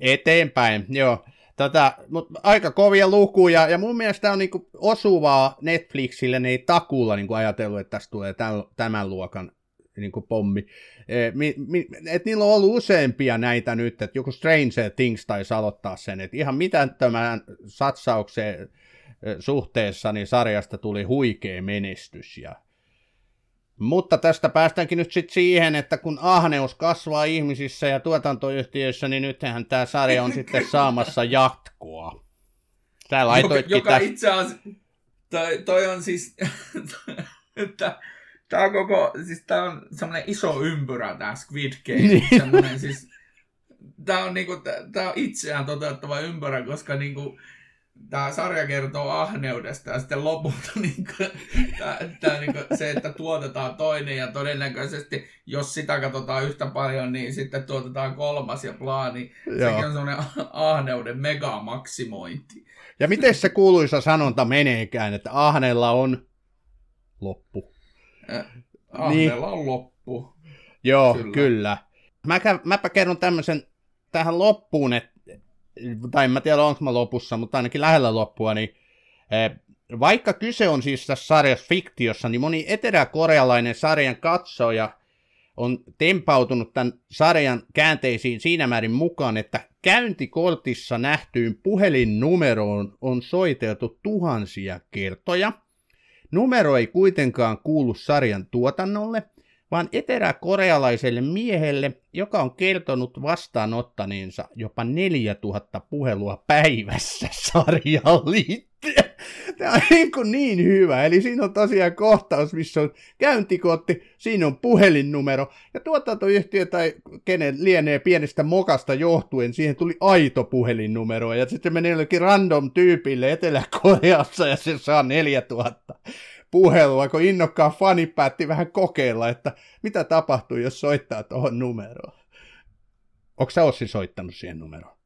Eteenpäin, joo. Tätä, mutta aika kovia lukuja, ja mun mielestä on niinku osuvaa Netflixille, ne ei takuulla niinku ajatellut, että tässä tulee tämän, luokan niinku pommi. E, et niillä on ollut useampia näitä nyt, että joku Stranger Things taisi aloittaa sen, että ihan tämän satsaukseen suhteessa niin sarjasta tuli huikea menestys, ja mutta tästä päästäänkin nyt sitten siihen, että kun ahneus kasvaa ihmisissä ja tuotantoyhtiöissä, niin nythän tämä sarja on sitten saamassa jatkoa. Sä laitoitkin joka, joka itse asiassa, toi, toi on siis, että tämä on koko, siis tämä on semmoinen iso ympyrä tämä Squid Game, niin. semmoinen siis, tämä on, niinku, tämä on itseään toteuttava ympyrä, koska niinku, tämä sarja kertoo ahneudesta ja sitten lopulta niin kuin, tää, tää, niin kuin, se, että tuotetaan toinen ja todennäköisesti, jos sitä katsotaan yhtä paljon, niin sitten tuotetaan kolmas ja plaani. Sekin on semmoinen ahneuden megamaksimointi. Ja miten se kuuluisa sanonta meneekään, että ahneella on loppu? Äh, ahneella niin. on loppu. Joo, kyllä. kyllä. Mä, mäpä kerron tämmöisen tähän loppuun, että tai en mä tiedä onko mä lopussa, mutta ainakin lähellä loppua, niin eh, vaikka kyse on siis tässä sarjassa fiktiossa, niin moni eteläkorealainen sarjan katsoja on tempautunut tämän sarjan käänteisiin siinä määrin mukaan, että käyntikortissa nähtyyn puhelinnumeroon on soiteltu tuhansia kertoja. Numero ei kuitenkaan kuulu sarjan tuotannolle – vaan eteräkorealaiselle miehelle, joka on kertonut vastaanottaneensa jopa 4000 puhelua päivässä sarjan liittyen. Tämä on niin, kuin niin hyvä. Eli siinä on tosiaan kohtaus, missä on käyntikotti, siinä on puhelinnumero, ja tuotantoyhtiö tai kenen lienee pienestä mokasta johtuen, siihen tuli aito puhelinnumero, ja sitten menee jollekin random tyypille Etelä-Koreassa, ja se saa 4000 puhelua, kun innokkaan fani päätti vähän kokeilla, että mitä tapahtuu, jos soittaa tuohon numeroon. Onko sä Ossi soittanut siihen numeroon?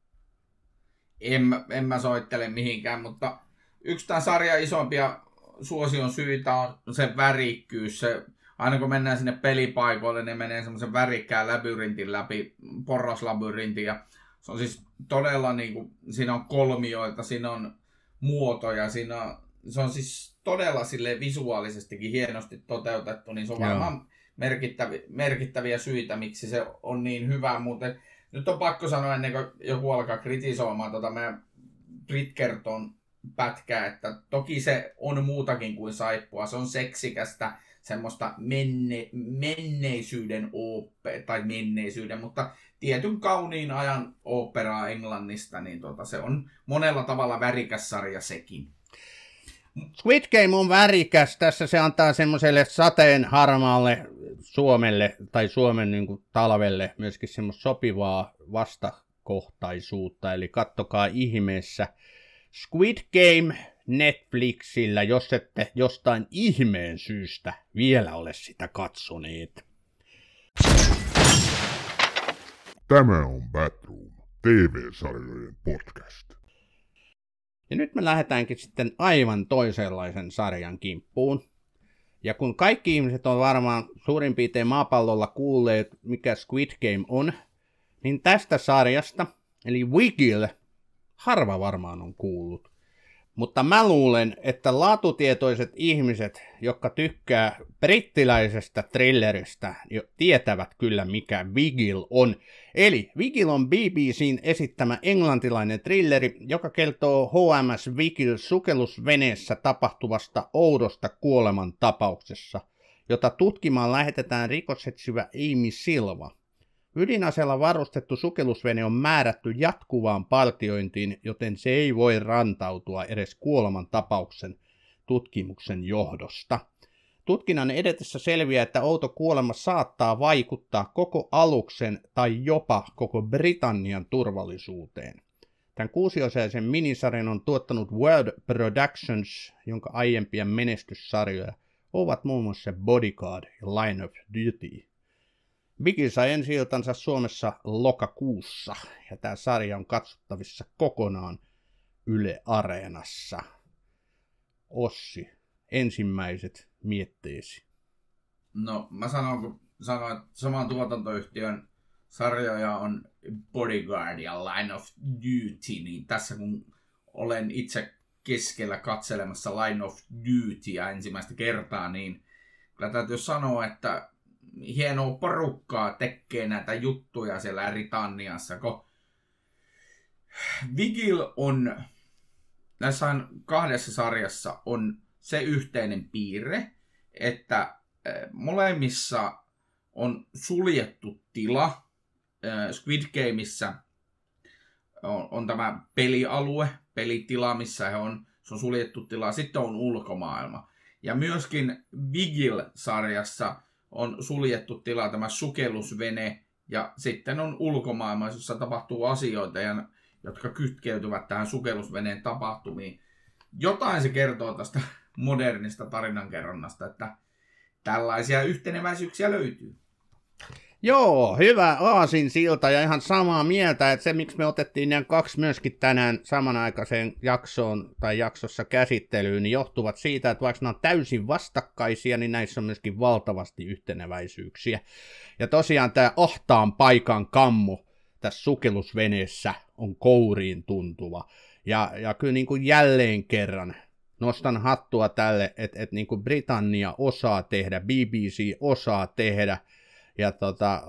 En, en mä soittele mihinkään, mutta yksi tämän sarjan isompia suosion syitä on se värikkyys. Se, aina kun mennään sinne pelipaikoille, ne menee semmoisen värikkään labyrintin läpi, porraslabyrintin. Ja se on siis todella niin kuin, siinä on kolmioita, siinä on muotoja, siinä on, se on siis todella sille visuaalisestikin hienosti toteutettu, niin se on Joo. varmaan merkittäviä, merkittäviä syitä, miksi se on niin hyvä, mutta nyt on pakko sanoa ennen kuin joku alkaa kritisoimaan tota meidän Britkerton pätkää, että toki se on muutakin kuin saippua, se on seksikästä, semmoista menne, menneisyyden ooppe, tai menneisyyden, mutta tietyn kauniin ajan operaa Englannista, niin tota, se on monella tavalla värikäs sarja sekin. Squid Game on värikäs. Tässä se antaa semmoiselle sateen harmaalle Suomelle tai Suomen niin kuin, talvelle myöskin semmoista sopivaa vastakohtaisuutta. Eli kattokaa ihmeessä Squid Game Netflixillä, jos ette jostain ihmeen syystä vielä ole sitä katsoneet. Tämä on Batroom, TV-sarjojen podcast. Ja nyt me lähdetäänkin sitten aivan toisenlaisen sarjan kimppuun. Ja kun kaikki ihmiset on varmaan suurin piirtein maapallolla kuulleet, mikä Squid Game on, niin tästä sarjasta, eli Wigil, harva varmaan on kuullut. Mutta mä luulen, että laatutietoiset ihmiset, jotka tykkää brittiläisestä thrilleristä, jo tietävät kyllä mikä Vigil on. Eli Vigil on BBCn esittämä englantilainen thrilleri, joka kertoo HMS Vigil sukellusveneessä tapahtuvasta oudosta kuoleman tapauksessa, jota tutkimaan lähetetään rikosetsivä Amy Silva – Ydinaseella varustettu sukellusvene on määrätty jatkuvaan partiointiin, joten se ei voi rantautua edes kuoleman tapauksen tutkimuksen johdosta. Tutkinnan edetessä selviää, että outo kuolema saattaa vaikuttaa koko aluksen tai jopa koko Britannian turvallisuuteen. Tämän kuusiosaisen minisarjan on tuottanut World Productions, jonka aiempia menestyssarjoja ovat muun muassa Bodyguard ja Line of Duty. Biggie sai ensi Suomessa lokakuussa ja tämä sarja on katsottavissa kokonaan Yle Areenassa. Ossi, ensimmäiset mietteesi. No mä sanon, kun sanoin, että saman tuotantoyhtiön sarjoja on Bodyguard ja Line of Duty, niin tässä kun olen itse keskellä katselemassa Line of Dutyä ensimmäistä kertaa, niin kyllä täytyy sanoa, että hienoa porukkaa tekee näitä juttuja siellä Britanniassa, kun Vigil on, näissä kahdessa sarjassa on se yhteinen piirre, että molemmissa on suljettu tila. Squid Gameissa on, on tämä pelialue, pelitila, missä he on, se on suljettu tila. Sitten on ulkomaailma. Ja myöskin Vigil-sarjassa on suljettu tila, tämä sukellusvene, ja sitten on ulkomaailma, jossa tapahtuu asioita, ja, jotka kytkeytyvät tähän sukellusveneen tapahtumiin. Jotain se kertoo tästä modernista tarinankerronnasta, että tällaisia yhteneväisyyksiä löytyy. Joo, hyvä aasin silta ja ihan samaa mieltä, että se miksi me otettiin nämä kaksi myöskin tänään samanaikaiseen jaksoon tai jaksossa käsittelyyn, niin johtuvat siitä, että vaikka nämä on täysin vastakkaisia, niin näissä on myöskin valtavasti yhteneväisyyksiä. Ja tosiaan tämä ahtaan paikan kammo tässä sukellusveneessä on kouriin tuntuva. Ja, ja kyllä niin kuin jälleen kerran nostan hattua tälle, että, että niin kuin Britannia osaa tehdä, BBC osaa tehdä, ja tota,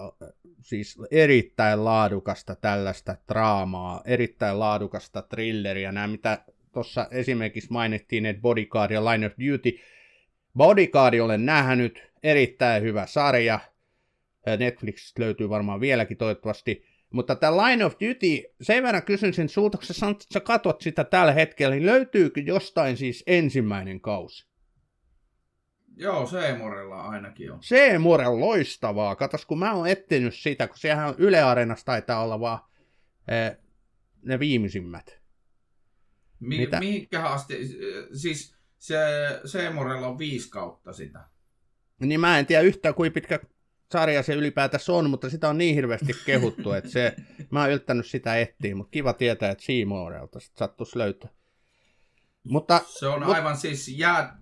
siis erittäin laadukasta tällaista draamaa, erittäin laadukasta thrilleria, nämä mitä tuossa esimerkiksi mainittiin, että Bodyguard ja Line of Duty, Bodyguard olen nähnyt, erittäin hyvä sarja, Netflix löytyy varmaan vieläkin toivottavasti, mutta tämä Line of Duty, sen verran kysyn sen sulta, kun sä, sä katot sitä tällä hetkellä, niin löytyykö jostain siis ensimmäinen kausi? Joo, Seemorella ainakin on. Seemorella loistavaa. Katos, kun mä oon etsinyt sitä, kun siellä on Yle Areenassa taitaa olla vaan eh, ne viimeisimmät. Mi- Mitä? Mihinkä asti? Siis se Seemorella on viisi kautta sitä. Niin mä en tiedä yhtään, kuinka pitkä sarja se ylipäätänsä on, mutta sitä on niin hirveästi kehuttu, että se, mä oon yltänyt sitä etsiä, mutta kiva tietää, että Seemorelta sitten sattuisi löytää. Mutta, se on mut, aivan siis, jää,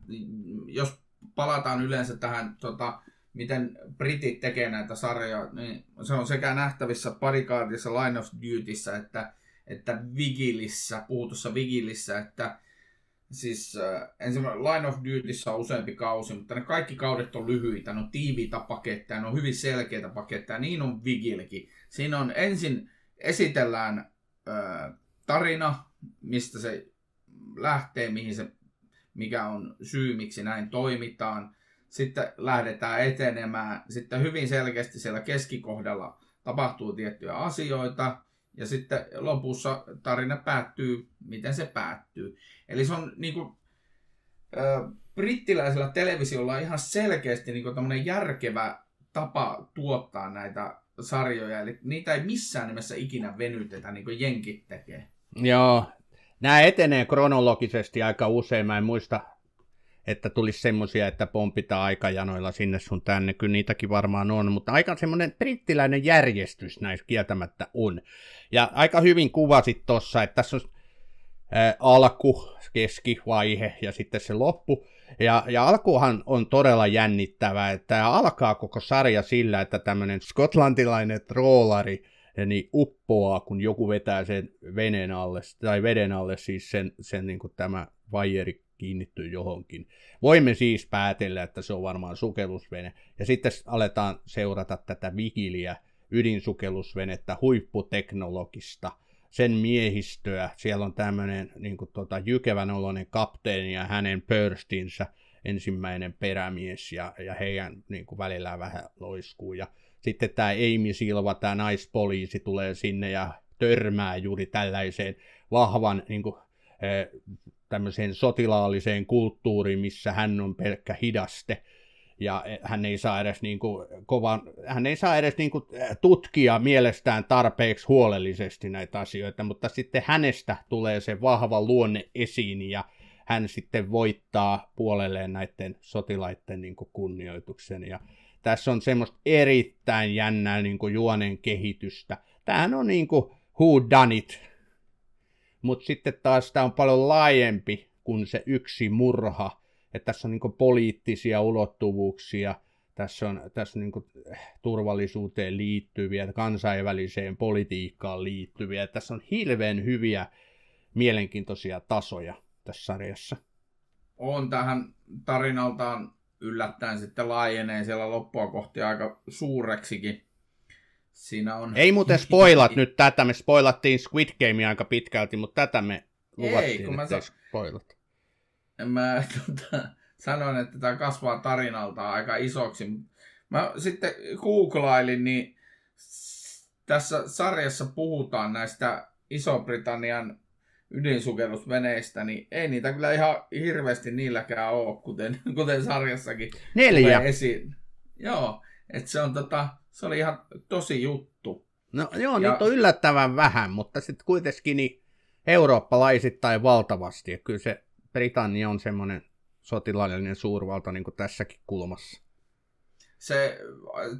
jos palataan yleensä tähän, tota, miten britit tekee näitä sarjoja, niin se on sekä nähtävissä Bodyguardissa, Line of Dutyssä, että, että Vigilissä, puhutussa Vigilissä, että siis äh, ensimmäinen Line of Dutyssä on useampi kausi, mutta ne kaikki kaudet on lyhyitä, ne on tiiviitä paketteja, ne on hyvin selkeitä paketteja, niin on Vigilkin. Siinä on ensin esitellään äh, tarina, mistä se lähtee, mihin se mikä on syy, miksi näin toimitaan. Sitten lähdetään etenemään. Sitten hyvin selkeästi siellä keskikohdalla tapahtuu tiettyjä asioita. Ja sitten lopussa tarina päättyy, miten se päättyy. Eli se on niin kuin, ö, brittiläisellä televisiolla ihan selkeästi niin kuin järkevä tapa tuottaa näitä sarjoja. Eli niitä ei missään nimessä ikinä venytetä, niin kuin jenkit tekee. Joo, nämä etenee kronologisesti aika usein. Mä en muista, että tulisi semmoisia, että pompitaan aikajanoilla sinne sun tänne. Kyllä niitäkin varmaan on, mutta aika semmoinen brittiläinen järjestys näissä kieltämättä on. Ja aika hyvin kuvasit tuossa, että tässä on ää, alku, keskivaihe ja sitten se loppu. Ja, ja alkuhan on todella jännittävää, että alkaa koko sarja sillä, että tämmöinen skotlantilainen troolari niin uppoaa, kun joku vetää sen veneen alle, tai veden alle siis sen, sen niin kuin tämä vajeri kiinnittyy johonkin. Voimme siis päätellä, että se on varmaan sukellusvene. Ja sitten aletaan seurata tätä vigiliä, ydinsukellusvenettä, huipputeknologista, sen miehistöä. Siellä on tämmöinen niin kuin, tota, jykevän oloinen kapteeni ja hänen pörstinsä, ensimmäinen perämies, ja, ja heidän niin kuin, välillään vähän loiskuu. Ja sitten tämä Amy Silva, tämä naispoliisi, tulee sinne ja törmää juuri tällaiseen vahvan niin kuin, tämmöiseen sotilaalliseen kulttuuriin, missä hän on pelkkä hidaste. Ja hän ei saa edes, niin kuin, kovan, hän ei saa edes niin kuin, tutkia mielestään tarpeeksi huolellisesti näitä asioita, mutta sitten hänestä tulee se vahva luonne esiin ja hän sitten voittaa puolelleen näiden sotilaiden niin kuin, kunnioituksen. Ja tässä on semmoista erittäin jännää niin kuin juonen kehitystä. Tämähän on niin kuin who done it. Mutta sitten taas tämä on paljon laajempi kuin se yksi murha. Että tässä on niin poliittisia ulottuvuuksia. Tässä on, tässä on niin turvallisuuteen liittyviä, kansainväliseen politiikkaan liittyviä. Tässä on hirveän hyviä, mielenkiintoisia tasoja tässä sarjassa. On tähän tarinaltaan yllättäen sitten laajenee siellä loppua kohti aika suureksikin. Siinä on... Ei muuten spoilat nyt tätä, me spoilattiin Squid Game aika pitkälti, mutta tätä me luvattiin, ei, kun mä sa- spoilat. Mä tota, sanoin, että tämä kasvaa tarinalta aika isoksi. Mä sitten googlailin, niin tässä sarjassa puhutaan näistä Iso-Britannian ydinsukellusveneistä, niin ei niitä kyllä ihan hirveästi niilläkään ole, kuten, kuten sarjassakin Neljä. esiin. Joo, että se on tota, se oli ihan tosi juttu. No joo, Ja- nyt on yllättävän vähän, mutta sitten kuitenkin niin eurooppalaisittain valtavasti. Ja kyllä se Britannia on semmoinen sotilaallinen suurvalta niin kuin tässäkin kulmassa. se,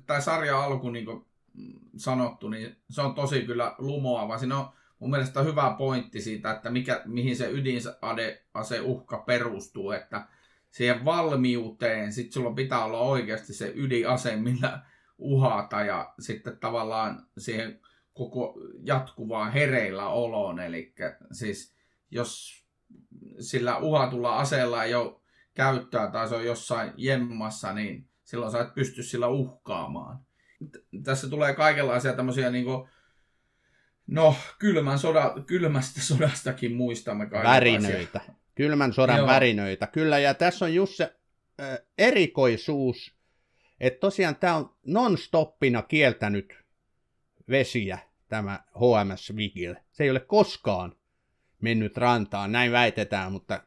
tämä sarja alku, niin kuin sanottu, niin se on tosi kyllä lumoava. Siinä on mun mielestä hyvä pointti siitä, että mikä, mihin se ydinaseuhka perustuu, että siihen valmiuteen, sitten sulla pitää olla oikeasti se ydinase, millä uhata ja sitten tavallaan siihen koko jatkuvaan hereillä oloon. Eli siis jos sillä uhatulla aseella ei ole käyttöä tai se on jossain jemmassa, niin silloin sä et pysty sillä uhkaamaan. Tässä tulee kaikenlaisia tämmöisiä niinku, no kylmän soda, kylmästä sodastakin muistamme kaikenlaisia. Värinöitä. Kylmän sodan Joo. värinöitä. Kyllä, ja tässä on just se äh, erikoisuus, että tosiaan tämä on non-stoppina kieltänyt vesiä, tämä HMS Vigil. Se ei ole koskaan mennyt rantaan, näin väitetään, mutta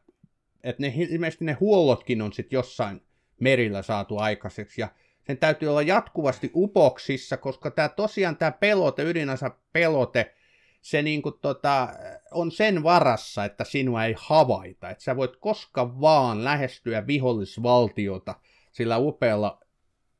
että ne, ilmeisesti ne huollotkin on sitten jossain merillä saatu aikaiseksi, ja sen täytyy olla jatkuvasti upoksissa, koska tämä tosiaan tämä pelote, ydinasa pelote, se niinku tota, on sen varassa, että sinua ei havaita, että sä voit koska vaan lähestyä vihollisvaltiota sillä upealla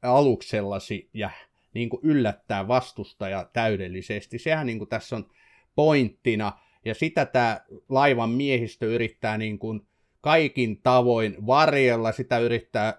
aluksellasi ja niinku yllättää vastustaja täydellisesti. Sehän niinku tässä on pointtina, ja sitä tämä laivan miehistö yrittää niinku kaikin tavoin varjella, sitä yrittää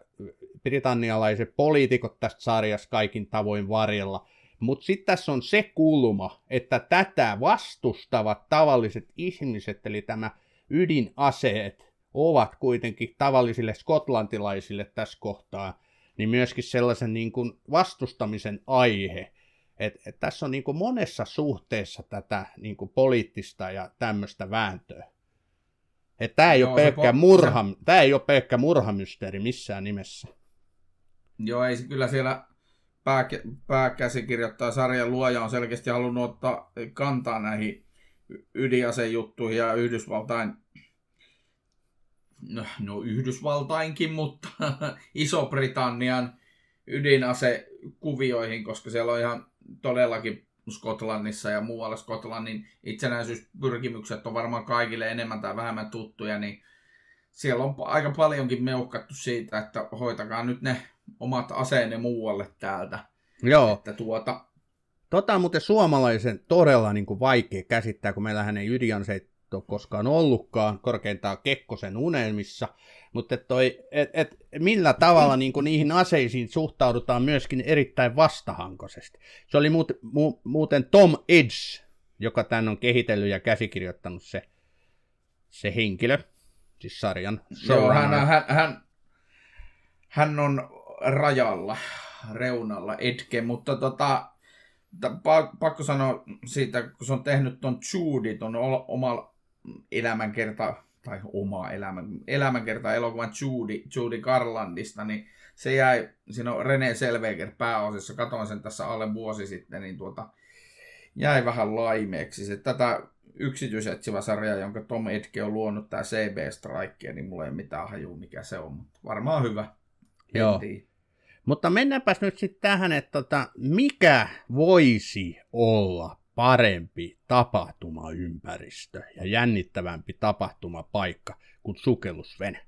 britannialaiset poliitikot tästä sarjassa kaikin tavoin varjella. Mutta sitten tässä on se kulma, että tätä vastustavat tavalliset ihmiset, eli tämä ydinaseet, ovat kuitenkin tavallisille skotlantilaisille tässä kohtaa, niin myöskin sellaisen niin kuin vastustamisen aihe. Et, et tässä on niin kuin monessa suhteessa tätä niin kuin poliittista ja tämmöistä vääntöä. Tämä ei, Joo, ole se pelkkä po- murha, tää ei ole pelkkä murhamysteeri missään nimessä. Joo, ei kyllä siellä pääkä, pääkäsikirjoittaja sarjan luoja on selkeästi halunnut ottaa kantaa näihin ydinasejuttuihin ja Yhdysvaltain, no, no Yhdysvaltainkin, mutta Iso-Britannian ydinasekuvioihin, koska siellä on ihan todellakin Skotlannissa ja muualla Skotlannin itsenäisyyspyrkimykset on varmaan kaikille enemmän tai vähemmän tuttuja, niin siellä on aika paljonkin meuhkattu siitä, että hoitakaa nyt ne omat aseenne muualle täältä. Joo, Että tuota, Tota on muuten suomalaisen todella niin kuin vaikea käsittää, kun meillähän ei ydinaseita ole koskaan ollutkaan, korkeintaan Kekkosen unelmissa, mutta et toi, et, et, millä tavalla niin kuin niihin aseisiin suhtaudutaan myöskin erittäin vastahankoisesti. Se oli muut, mu, muuten Tom Edge, joka tämän on kehitellyt ja käsikirjoittanut se, se henkilö, siis sarjan joo, hän, hän, hän, hän on rajalla, reunalla, Edge, mutta tota, ta- pa- pakko sanoa siitä, kun se on tehnyt ton Judy, ton oma elämänkerta, tai oma elämän, elämänkerta elokuvan Judy, Judy Garlandista, niin se jäi, siinä on René Selveger pääosassa, katoin sen tässä alle vuosi sitten, niin tuota, jäi vähän laimeeksi. Se, tätä yksityisetsivä sarja, jonka Tom Edke on luonut, tämä CB Strike, niin mulla ei mitään hajua, mikä se on, mutta varmaan hyvä. Joo. Mutta mennäänpäs nyt sitten tähän, että tota, mikä voisi olla parempi tapahtumaympäristö ja jännittävämpi tapahtumapaikka kuin sukellusvene.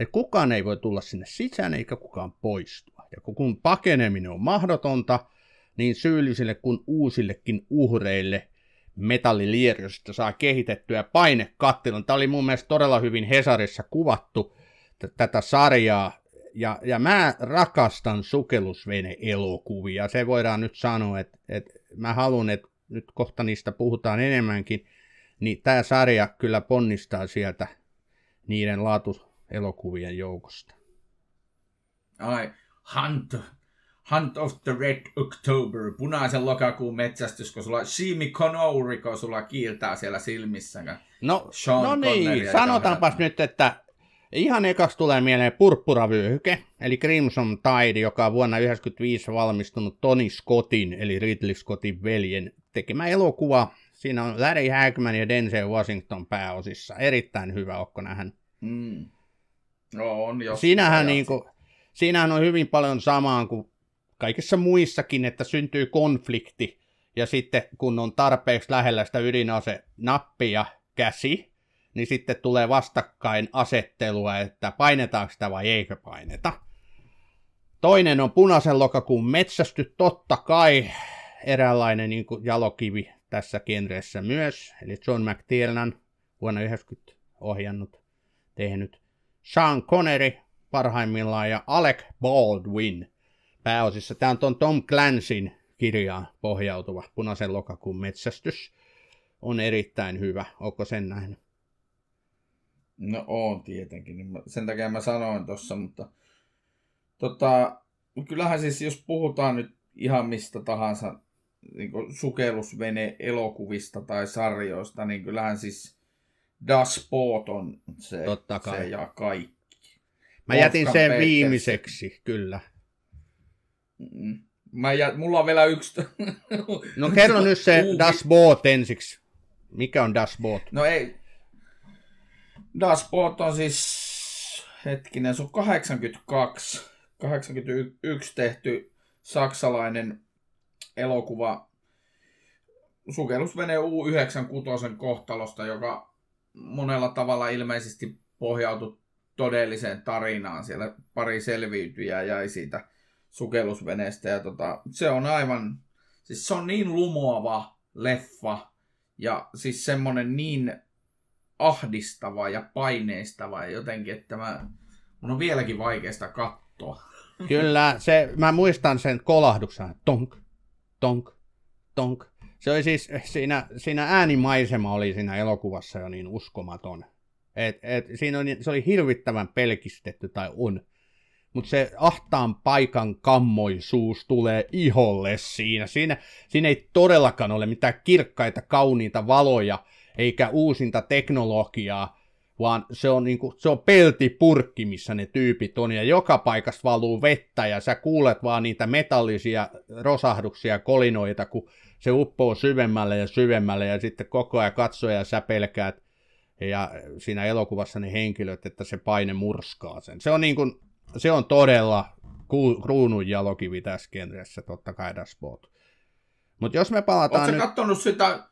Et kukaan ei voi tulla sinne sisään eikä kukaan poistua. Ja kun- kun pakeneminen on mahdotonta, niin syyllisille kuin uusillekin uhreille metallilierjosta saa kehitettyä painekattilon. Tämä oli mun mielestä todella hyvin Hesarissa kuvattu t- tätä sarjaa ja, ja mä rakastan sukellusvene-elokuvia. Se voidaan nyt sanoa, että, että mä haluan, että nyt kohta niistä puhutaan enemmänkin, niin tämä sarja kyllä ponnistaa sieltä niiden laatuelokuvien joukosta. Ai, Hunt, Hunt of the Red October, punaisen lokakuun metsästys, kun sulla Shimi Connery, kun sulla kiiltää siellä silmissä. No, no niin, sanotaanpas nyt, että ihan ekaksi tulee mieleen Purppuravyöhyke, eli Crimson Tide, joka on vuonna 1995 valmistunut Tony Scottin, eli Ridley Scottin veljen tekemä elokuva. Siinä on Larry Hagman ja Denzel Washington pääosissa. Erittäin hyvä, onko nähnyt? Mm. No, on jos Siinähän, niin kuin, siinähän on hyvin paljon samaa kuin kaikissa muissakin, että syntyy konflikti, ja sitten kun on tarpeeksi lähellä sitä ydinase nappia käsi, niin sitten tulee vastakkain asettelua, että painetaanko sitä vai eikö paineta. Toinen on punaisen lokakuun metsästy, totta kai eräänlainen niin kuin jalokivi tässä genressä myös, eli John McTiernan vuonna 90 ohjannut, tehnyt Sean Connery parhaimmillaan ja Alec Baldwin pääosissa. Tämä on tuon Tom Clancyn kirjaan pohjautuva punaisen lokakuun metsästys. On erittäin hyvä. Onko sen nähnyt? No on tietenkin. Niin sen takia mä sanoin tuossa, mutta tota, kyllähän siis jos puhutaan nyt ihan mistä tahansa niin sukellusvene elokuvista tai sarjoista, niin kyllähän siis Das Sport on se, Totta kai. se ja kaikki. Mä jätin sen Petters. viimeiseksi, kyllä. Mä jät, mulla on vielä yksi. no kerro nyt se Das Boot ensiksi. Mikä on Das Boot? No ei. Das Boot on siis, hetkinen, se on 82, 81 tehty saksalainen elokuva sukellusvene U96 kohtalosta, joka monella tavalla ilmeisesti pohjautui todelliseen tarinaan. Siellä pari selviytyjää jäi siitä sukellusveneestä. Ja tota, se on aivan, siis se on niin lumoava leffa ja siis semmonen niin ahdistava ja paineistava ja jotenkin, että mä, mun on vieläkin vaikeasta katsoa. Kyllä, se, mä muistan sen kolahduksen, tonk, tonk, tonk. Se oli siis, siinä, siinä äänimaisema oli siinä elokuvassa jo niin uskomaton. Et, et, siinä oli, se oli hirvittävän pelkistetty tai on mutta se ahtaan paikan kammoisuus tulee iholle siinä. siinä. Siinä ei todellakaan ole mitään kirkkaita, kauniita valoja, eikä uusinta teknologiaa, vaan se on, niinku, se on peltipurkki, missä ne tyypit on, ja joka paikasta valuu vettä, ja sä kuulet vaan niitä metallisia rosahduksia, kolinoita, kun se uppoo syvemmälle ja syvemmälle, ja sitten koko ajan katsoja sä pelkäät, ja siinä elokuvassa ne henkilöt, että se paine murskaa sen. Se on niin kuin, se on todella kruunun jalokivi tässä genressä, totta kai Dashboard. Mutta jos me palataan Oletko nyt... kattonut sitä,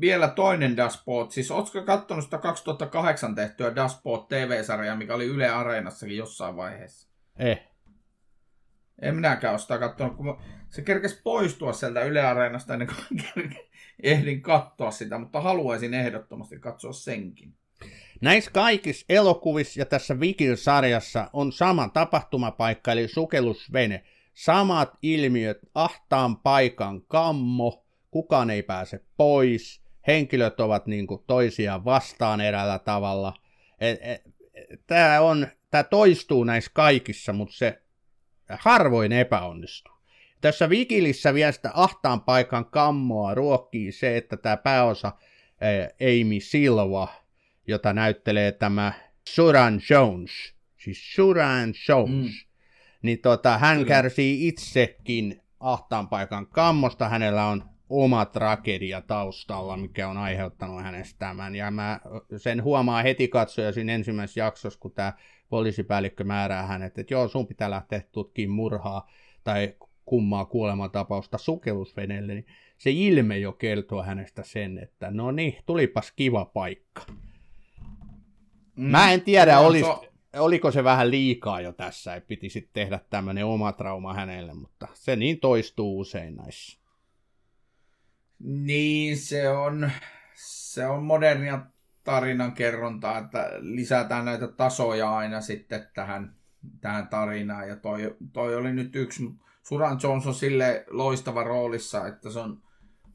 vielä toinen Dashboard, siis oletko kattonut sitä 2008 tehtyä Dashboard TV-sarjaa, mikä oli Yle Areenassakin jossain vaiheessa? Eh. En minäkään ole sitä kattonut, kun se kerkesi poistua sieltä Yle Areenasta ennen kuin ehdin katsoa sitä, mutta haluaisin ehdottomasti katsoa senkin. Näissä kaikissa elokuvissa ja tässä Vikil-sarjassa on sama tapahtumapaikka, eli sukellusvene. Samat ilmiöt, ahtaan paikan kammo, kukaan ei pääse pois, henkilöt ovat niin kuin toisiaan vastaan eräällä tavalla. E, e, tämä, on, tämä toistuu näissä kaikissa, mutta se harvoin epäonnistuu. Tässä Vikilissä vielä sitä ahtaan paikan kammoa ruokkii se, että tämä pääosa Amy Silva – jota näyttelee tämä Suran Jones, siis Suran Jones, mm. niin tota, hän Kyllä. kärsii itsekin ahtaan paikan kammosta, hänellä on oma tragedia taustalla, mikä on aiheuttanut hänestä tämän. Ja mä sen huomaa heti katsoja siinä ensimmäisessä jaksossa, kun tämä poliisipäällikkö määrää hänet, että joo, sun pitää lähteä tutkimaan murhaa tai kummaa kuolematapausta sukellusveneelle, niin se ilme jo kertoo hänestä sen, että no niin, tulipas kiva paikka. Mm. Mä en tiedä, olis, so... oliko se vähän liikaa jo tässä, että piti sitten tehdä tämmöinen oma trauma hänelle, mutta se niin toistuu usein näissä. Niin, se on, se on modernia tarinan kerrontaa, että lisätään näitä tasoja aina sitten tähän tähän tarinaan. Ja toi, toi oli nyt yksi, Suran Jones on sille loistava roolissa, että se on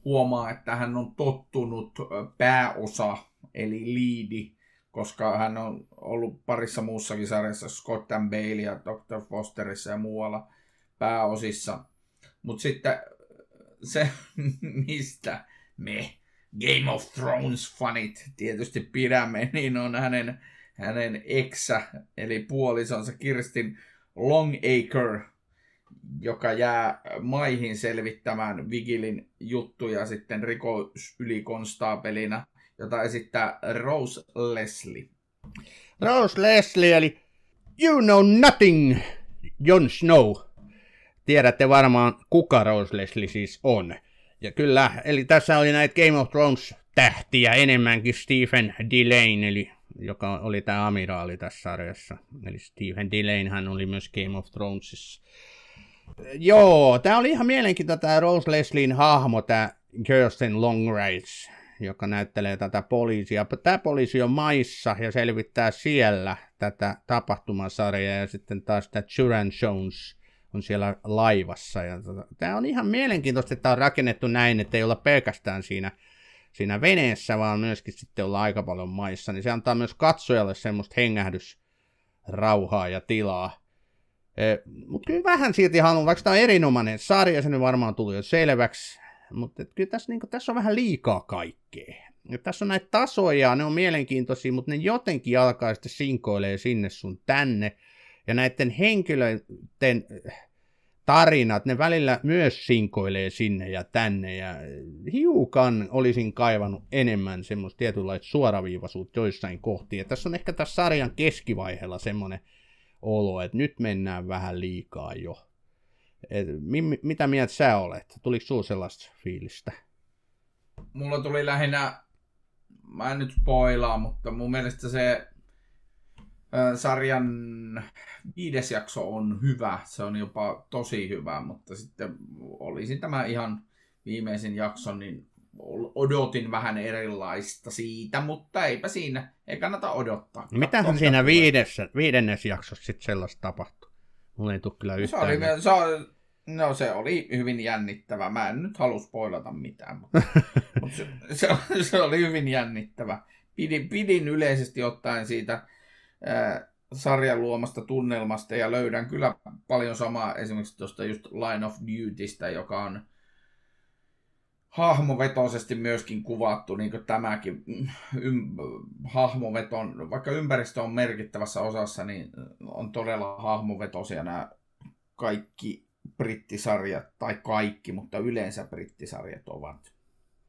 huomaa, että hän on tottunut pääosa, eli liidi, koska hän on ollut parissa muussakin sarjassa, Scott and Bale ja Dr. Fosterissa ja muualla pääosissa. Mutta sitten se, mistä me Game of Thrones-fanit tietysti pidämme, niin on hänen, hänen eksä, eli puolisonsa Kirstin Longacre, joka jää maihin selvittämään Vigilin juttuja sitten rikosylikonstaapelina, jota esittää Rose Leslie. Rose Leslie, eli You know nothing, Jon Snow. Tiedätte varmaan, kuka Rose Leslie siis on. Ja kyllä, eli tässä oli näitä Game of Thrones-tähtiä enemmänkin Stephen Delane, eli joka oli tämä amiraali tässä sarjassa. Eli Stephen Delane hän oli myös Game of Thronesissa. Joo, tämä oli ihan mielenkiintoinen tämä Rose Leslien hahmo, tämä Kirsten Longrides, joka näyttelee tätä poliisia. Tämä poliisi on maissa ja selvittää siellä tätä tapahtumasarjaa ja sitten taas tämä Juran Jones on siellä laivassa. Ja tota, tämä on ihan mielenkiintoista, että tämä on rakennettu näin, että ei olla pelkästään siinä, siinä veneessä, vaan myöskin sitten olla aika paljon maissa. Niin se antaa myös katsojalle semmoista hengähdysrauhaa ja tilaa. Eh, mutta kyllä vähän silti haluan, vaikka tämä on erinomainen sarja, se nyt varmaan tuli jo selväksi, mutta kyllä tässä, niin kuin, tässä on vähän liikaa kaikkea. Et tässä on näitä tasoja, ne on mielenkiintoisia, mutta ne jotenkin alkaa sitten sinkoilee sinne sun tänne. Ja näiden henkilöiden tarinat, ne välillä myös sinkoilee sinne ja tänne. Ja hiukan olisin kaivannut enemmän semmoista tietynlaista suoraviivaisuutta joissain kohtiin. Ja tässä on ehkä tässä sarjan keskivaiheella semmoinen olo, että nyt mennään vähän liikaa jo. Et, mi, mitä mieltä sä olet? Tuliko sinulla sellaista fiilistä? Mulla tuli lähinnä, mä en nyt spoilaa, mutta mun mielestä se sarjan viides jakso on hyvä, se on jopa tosi hyvä, mutta sitten olisi tämä ihan viimeisin jakso, niin odotin vähän erilaista siitä, mutta eipä siinä, ei kannata odottaa. Mitähän siinä viidessä, viidennes jaksossa sitten sellaista tapahtui? Mulla ei tule kyllä yhtään. Se oli, se, no se oli hyvin jännittävä. Mä en nyt halua spoilata mitään, mutta, mutta se, se, se, oli hyvin jännittävä. Pidin, pidin yleisesti ottaen siitä sarjan luomasta tunnelmasta ja löydän kyllä paljon samaa esimerkiksi tuosta just Line of Dutystä, joka on hahmovetoisesti myöskin kuvattu, niin kuin tämäkin ym, hahmoveton, vaikka ympäristö on merkittävässä osassa, niin on todella hahmovetosia nämä kaikki brittisarjat, tai kaikki, mutta yleensä brittisarjat ovat.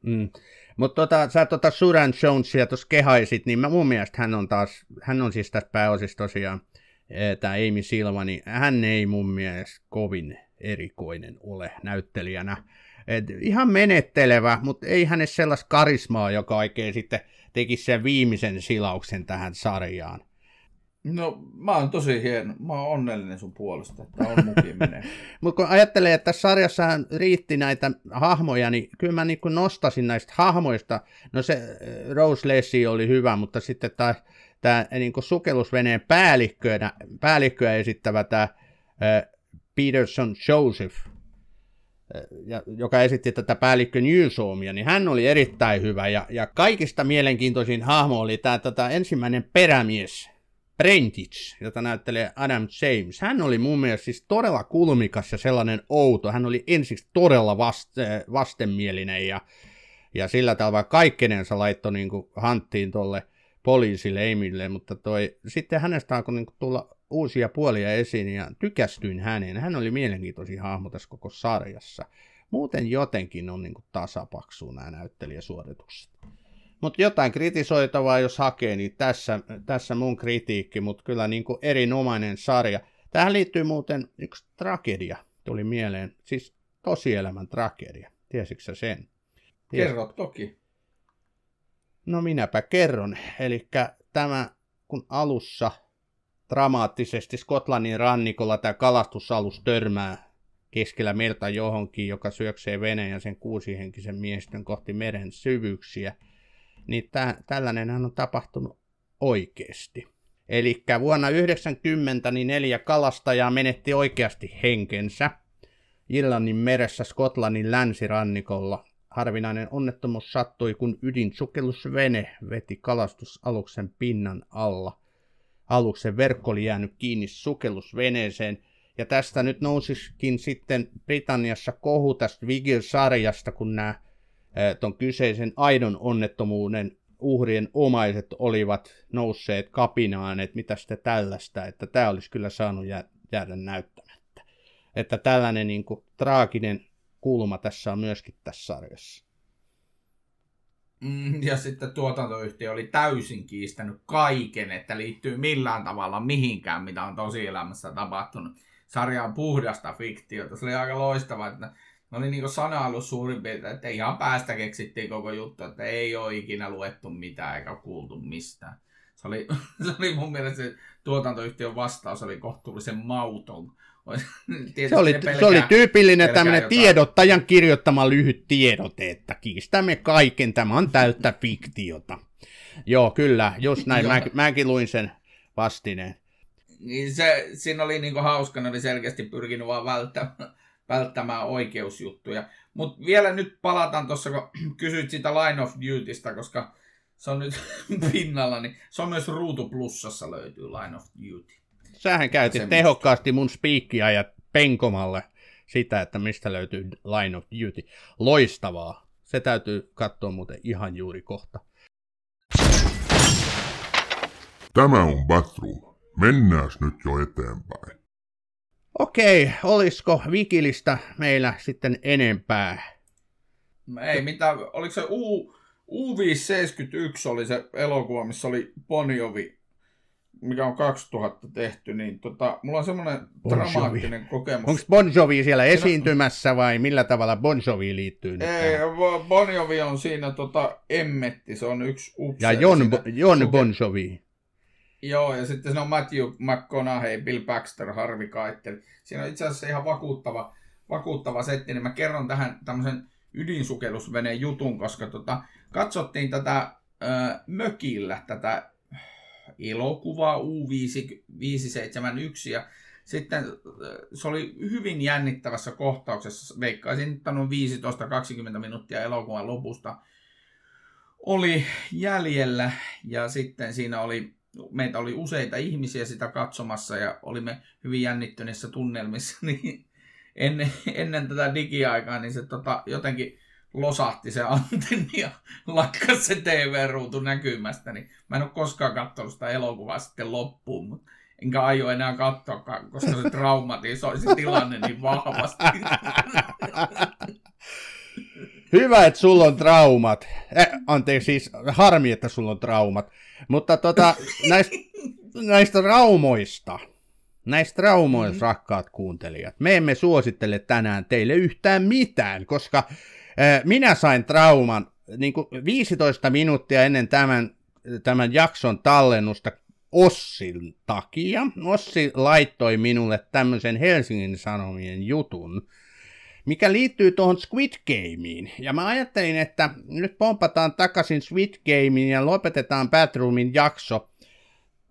Mm. Mutta tota, sä tota Suran Jonesia tuossa kehaisit, niin mä, mun mielestä hän on taas, hän on siis tässä pääosissa tosiaan, e, tämä Amy Silva, niin hän ei mun mielestä kovin erikoinen ole näyttelijänä. Et ihan menettelevä, mutta ei hänessä sellaista karismaa, joka oikein sitten tekisi sen viimeisen silauksen tähän sarjaan. No, mä oon tosi hieno. Mä oon onnellinen sun puolesta, että on mukiminen. Mutta kun ajattelee, että tässä sarjassa riitti näitä hahmoja, niin kyllä mä niin nostasin näistä hahmoista. No se äh, Rose Leslie oli hyvä, mutta sitten tämä, tämä niin sukellusveneen päällikköä, päällikköä esittävä tämä äh, Peterson Joseph, ja, joka esitti tätä päällikkö Newsomia, niin hän oli erittäin hyvä. Ja, ja kaikista mielenkiintoisin hahmo oli tämä tota, ensimmäinen perämies, Prentich, jota näyttelee Adam James. Hän oli mun mielestä siis todella kulmikas ja sellainen outo. Hän oli ensiksi todella vaste, vastenmielinen ja, ja sillä tavalla kaikkenensa laittoi niin hanttiin tuolle poliisille Emille, mutta toi, sitten hänestä alkoi niin tulla uusia puolia esiin ja tykästyin häneen. Hän oli mielenkiintoisin hahmo tässä koko sarjassa. Muuten jotenkin on niin tasapaksu nämä näyttelijäsuoritukset. Mutta jotain kritisoitavaa, jos hakee, niin tässä, tässä mun kritiikki, mutta kyllä niin kuin erinomainen sarja. Tähän liittyy muuten yksi tragedia, tuli mieleen, siis tosielämän tragedia. Tiesitkö sä sen? Ties... Kerro toki. No minäpä kerron. Eli tämä, kun alussa dramaattisesti Skotlannin rannikolla tämä kalastusalus törmää keskellä merta johonkin, joka syöksee veneen ja sen kuusihenkisen miestön kohti meren syvyyksiä – niin tä, tällainenhan on tapahtunut oikeasti. Eli vuonna 1990 niin neljä kalastajaa menetti oikeasti henkensä Irlannin meressä Skotlannin länsirannikolla. Harvinainen onnettomuus sattui, kun ydinsukellusvene veti kalastusaluksen pinnan alla. Aluksen verkko oli jäänyt kiinni sukellusveneeseen, ja tästä nyt nousisikin sitten Britanniassa kohu tästä Vigil-sarjasta, kun nämä ton kyseisen aidon onnettomuuden uhrien omaiset olivat nousseet kapinaan, että mitä sitten tällaista, että tämä olisi kyllä saanut jäädä näyttämättä. Että tällainen niin kuin, traaginen kulma tässä on myöskin tässä sarjassa. Mm, ja sitten tuotantoyhtiö oli täysin kiistänyt kaiken, että liittyy millään tavalla mihinkään, mitä on tosielämässä tapahtunut. Sarja on puhdasta fiktiota. Se oli aika loistavaa, että ne oli niin sanailu suurin piirtein, että ihan päästä keksittiin koko juttu, että ei ole ikinä luettu mitään eikä kuultu mistään. Se oli, se oli mun mielestä se tuotantoyhtiön vastaus oli kohtuullisen mauton. se oli, pelkää, se oli tyypillinen tämmöinen jotain. tiedottajan kirjoittama lyhyt tiedote, että kiistämme kaiken, tämä on täyttä fiktiota. Joo, kyllä, just näin, mä, mäkin luin sen vastineen. Niin se, siinä oli niinku hauska, ne oli selkeästi pyrkinyt vaan välttämään, välttämään oikeusjuttuja. Mutta vielä nyt palataan tuossa, kun kysyit sitä Line of Dutystä, koska se on nyt pinnalla, niin se on myös Ruutu Plussassa löytyy Line of Duty. Sähän käytit tehokkaasti mun spiikkiä ja penkomalle sitä, että mistä löytyy Line of Duty. Loistavaa. Se täytyy katsoa muuten ihan juuri kohta. Tämä on Bathroom. Mennään nyt jo eteenpäin. Okei, olisiko Vikilistä meillä sitten enempää? Ei mitään, oliko se U, U571 oli se elokuva, missä oli Bonjovi, mikä on 2000 tehty, niin tota, mulla on semmoinen bon dramaattinen kokemus. Onko Bon Jovi siellä esiintymässä vai millä tavalla Bon Jovi liittyy nyt Ei, Bon Jovi on siinä tota, Emmetti, se on yksi upseeri. Ja Jon, Jon Bon Jovi. Joo, ja sitten se on Matthew McConaughey, Bill Baxter, Harvey Keitel. Siinä on itse asiassa ihan vakuuttava, vakuuttava setti, niin mä kerron tähän tämmöisen ydinsukellusveneen jutun, koska tota, katsottiin tätä ö, mökillä, tätä elokuvaa U571, ja sitten se oli hyvin jännittävässä kohtauksessa, veikkaisin, että noin 15-20 minuuttia elokuvan lopusta oli jäljellä, ja sitten siinä oli meitä oli useita ihmisiä sitä katsomassa ja olimme hyvin jännittyneissä tunnelmissa, niin ennen, ennen tätä digiaikaa, niin se tota, jotenkin losahti se antenni ja lakkasi se TV-ruutu näkymästä, niin mä en ole koskaan katsonut sitä elokuvaa sitten loppuun, mutta enkä aio enää katsoa, koska se traumatisoi se tilanne niin vahvasti. Hyvä, että sulla on traumat. Eh, anteeksi, siis harmi, että sulla on traumat. Mutta tota, näistä, näistä traumoista, näistä traumoista, mm-hmm. rakkaat kuuntelijat, me emme suosittele tänään teille yhtään mitään, koska äh, minä sain trauman niin kuin 15 minuuttia ennen tämän, tämän jakson tallennusta Ossin takia. Ossi laittoi minulle tämmöisen Helsingin Sanomien jutun, mikä liittyy tuohon Squid Gameen. Ja mä ajattelin, että nyt pompataan takaisin Squid Gameen ja lopetetaan Batroomin jakso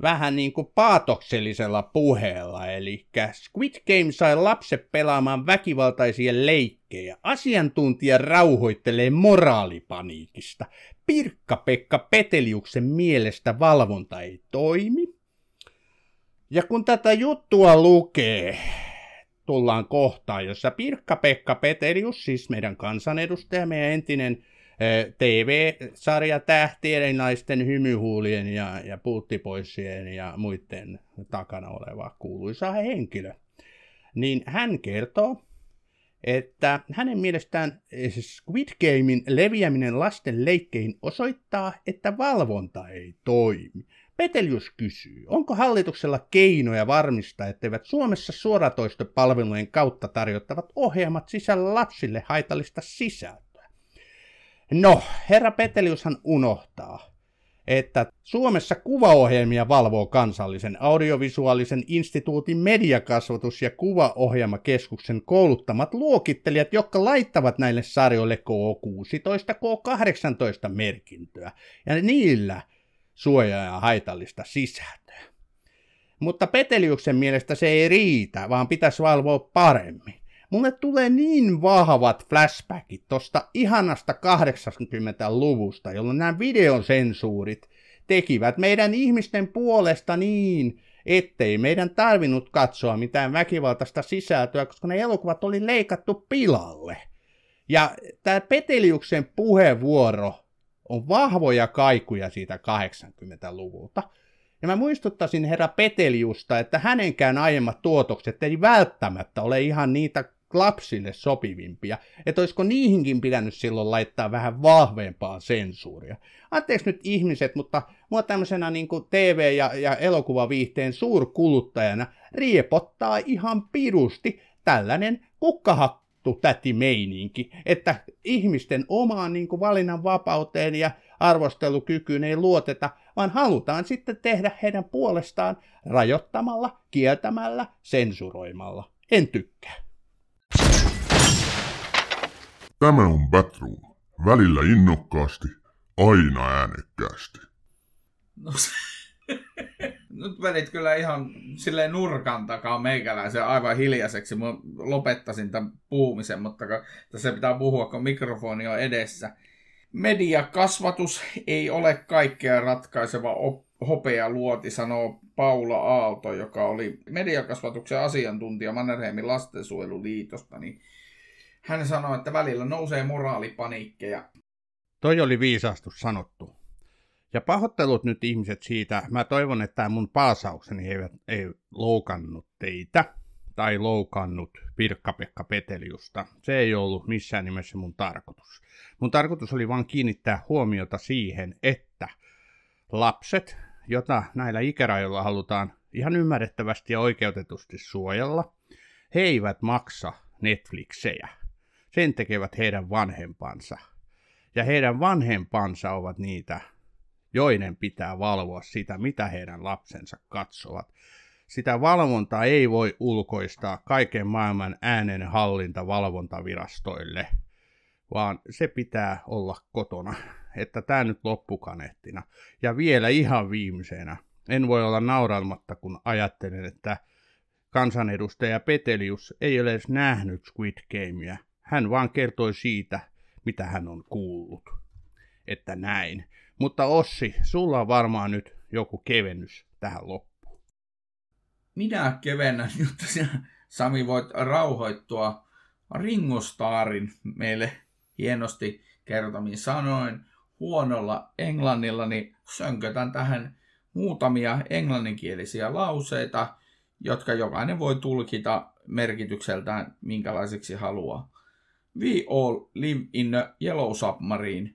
vähän niin kuin paatoksellisella puheella. Eli Squid Game sai lapset pelaamaan väkivaltaisia leikkejä. Asiantuntija rauhoittelee moraalipaniikista. Pirkka-Pekka Peteliuksen mielestä valvonta ei toimi. Ja kun tätä juttua lukee, tullaan kohtaan, jossa Pirkka-Pekka Peterius, siis meidän kansanedustaja, meidän entinen TV-sarja tähtien, naisten hymyhuulien ja, ja puuttipoissien ja muiden takana oleva kuuluisa henkilö, niin hän kertoo, että hänen mielestään Squid Gamein leviäminen lasten leikkeihin osoittaa, että valvonta ei toimi. Petelius kysyy, onko hallituksella keinoja varmistaa, etteivät Suomessa suoratoistopalvelujen kautta tarjottavat ohjelmat sisällä lapsille haitallista sisältöä? No, herra Peteliushan unohtaa, että Suomessa kuvaohjelmia valvoo kansallisen audiovisuaalisen instituutin mediakasvatus- ja kuvaohjelmakeskuksen kouluttamat luokittelijat, jotka laittavat näille sarjoille K16, K18 merkintöä. Ja niillä suojaa ja haitallista sisältöä. Mutta Peteliuksen mielestä se ei riitä, vaan pitäisi valvoa paremmin. Mulle tulee niin vahvat flashbackit tosta ihanasta 80-luvusta, jolloin nämä videosensuurit tekivät meidän ihmisten puolesta niin, ettei meidän tarvinnut katsoa mitään väkivaltaista sisältöä, koska ne elokuvat oli leikattu pilalle. Ja tämä Peteliuksen puheenvuoro on vahvoja kaikuja siitä 80-luvulta. Ja mä muistuttaisin herra Peteliusta, että hänenkään aiemmat tuotokset ei välttämättä ole ihan niitä lapsille sopivimpia, että olisiko niihinkin pitänyt silloin laittaa vähän vahvempaa sensuuria. Anteeksi nyt ihmiset, mutta mua tämmöisenä niin kuin TV- ja, ja elokuvaviihteen suurkuluttajana riepottaa ihan pirusti tällainen kukkahaktu täti meininki, että ihmisten omaan niin kuin valinnan vapauteen ja arvostelukykyyn ei luoteta, vaan halutaan sitten tehdä heidän puolestaan rajoittamalla, kieltämällä, sensuroimalla. En tykkää. Tämä on Batroom. Välillä innokkaasti, aina äänekkäästi. No se... Nyt vedit kyllä ihan silleen nurkan takaa meikäläisen aivan hiljaiseksi. Mä lopettasin tämän puhumisen, mutta tässä pitää puhua, kun mikrofoni on edessä. Mediakasvatus ei ole kaikkea ratkaiseva op- hopea luoti, sanoo Paula Aalto, joka oli mediakasvatuksen asiantuntija Mannerheimin lastensuojeluliitosta. Niin hän sanoi, että välillä nousee moraalipaniikkeja. Toi oli viisastus sanottu. Ja pahoittelut nyt ihmiset siitä. Mä toivon, että tämä mun paasaukseni ei, ei loukannut teitä tai loukannut Pirkka-Pekka Peteliusta. Se ei ollut missään nimessä mun tarkoitus. Mun tarkoitus oli vain kiinnittää huomiota siihen, että lapset, jota näillä ikärajoilla halutaan ihan ymmärrettävästi ja oikeutetusti suojella, he eivät maksa Netflixejä. Sen tekevät heidän vanhempansa. Ja heidän vanhempansa ovat niitä, joiden pitää valvoa sitä, mitä heidän lapsensa katsovat. Sitä valvontaa ei voi ulkoistaa kaiken maailman äänen hallinta valvontavirastoille, vaan se pitää olla kotona. Että tämä nyt loppukaneettina. Ja vielä ihan viimeisenä. En voi olla nauralmatta, kun ajattelen, että kansanedustaja Petelius ei ole edes nähnyt Squid Gamea. Hän vaan kertoi siitä, mitä hän on kuullut. Että näin. Mutta Ossi, sulla on varmaan nyt joku kevennys tähän loppuun. Minä kevennän, jotta sinä, Sami voit rauhoittua Ringo Starrin meille hienosti kertomin sanoin. Huonolla englannilla niin sönkötän tähän muutamia englanninkielisiä lauseita, jotka jokainen voi tulkita merkitykseltään minkälaiseksi haluaa. We all live in a yellow submarine,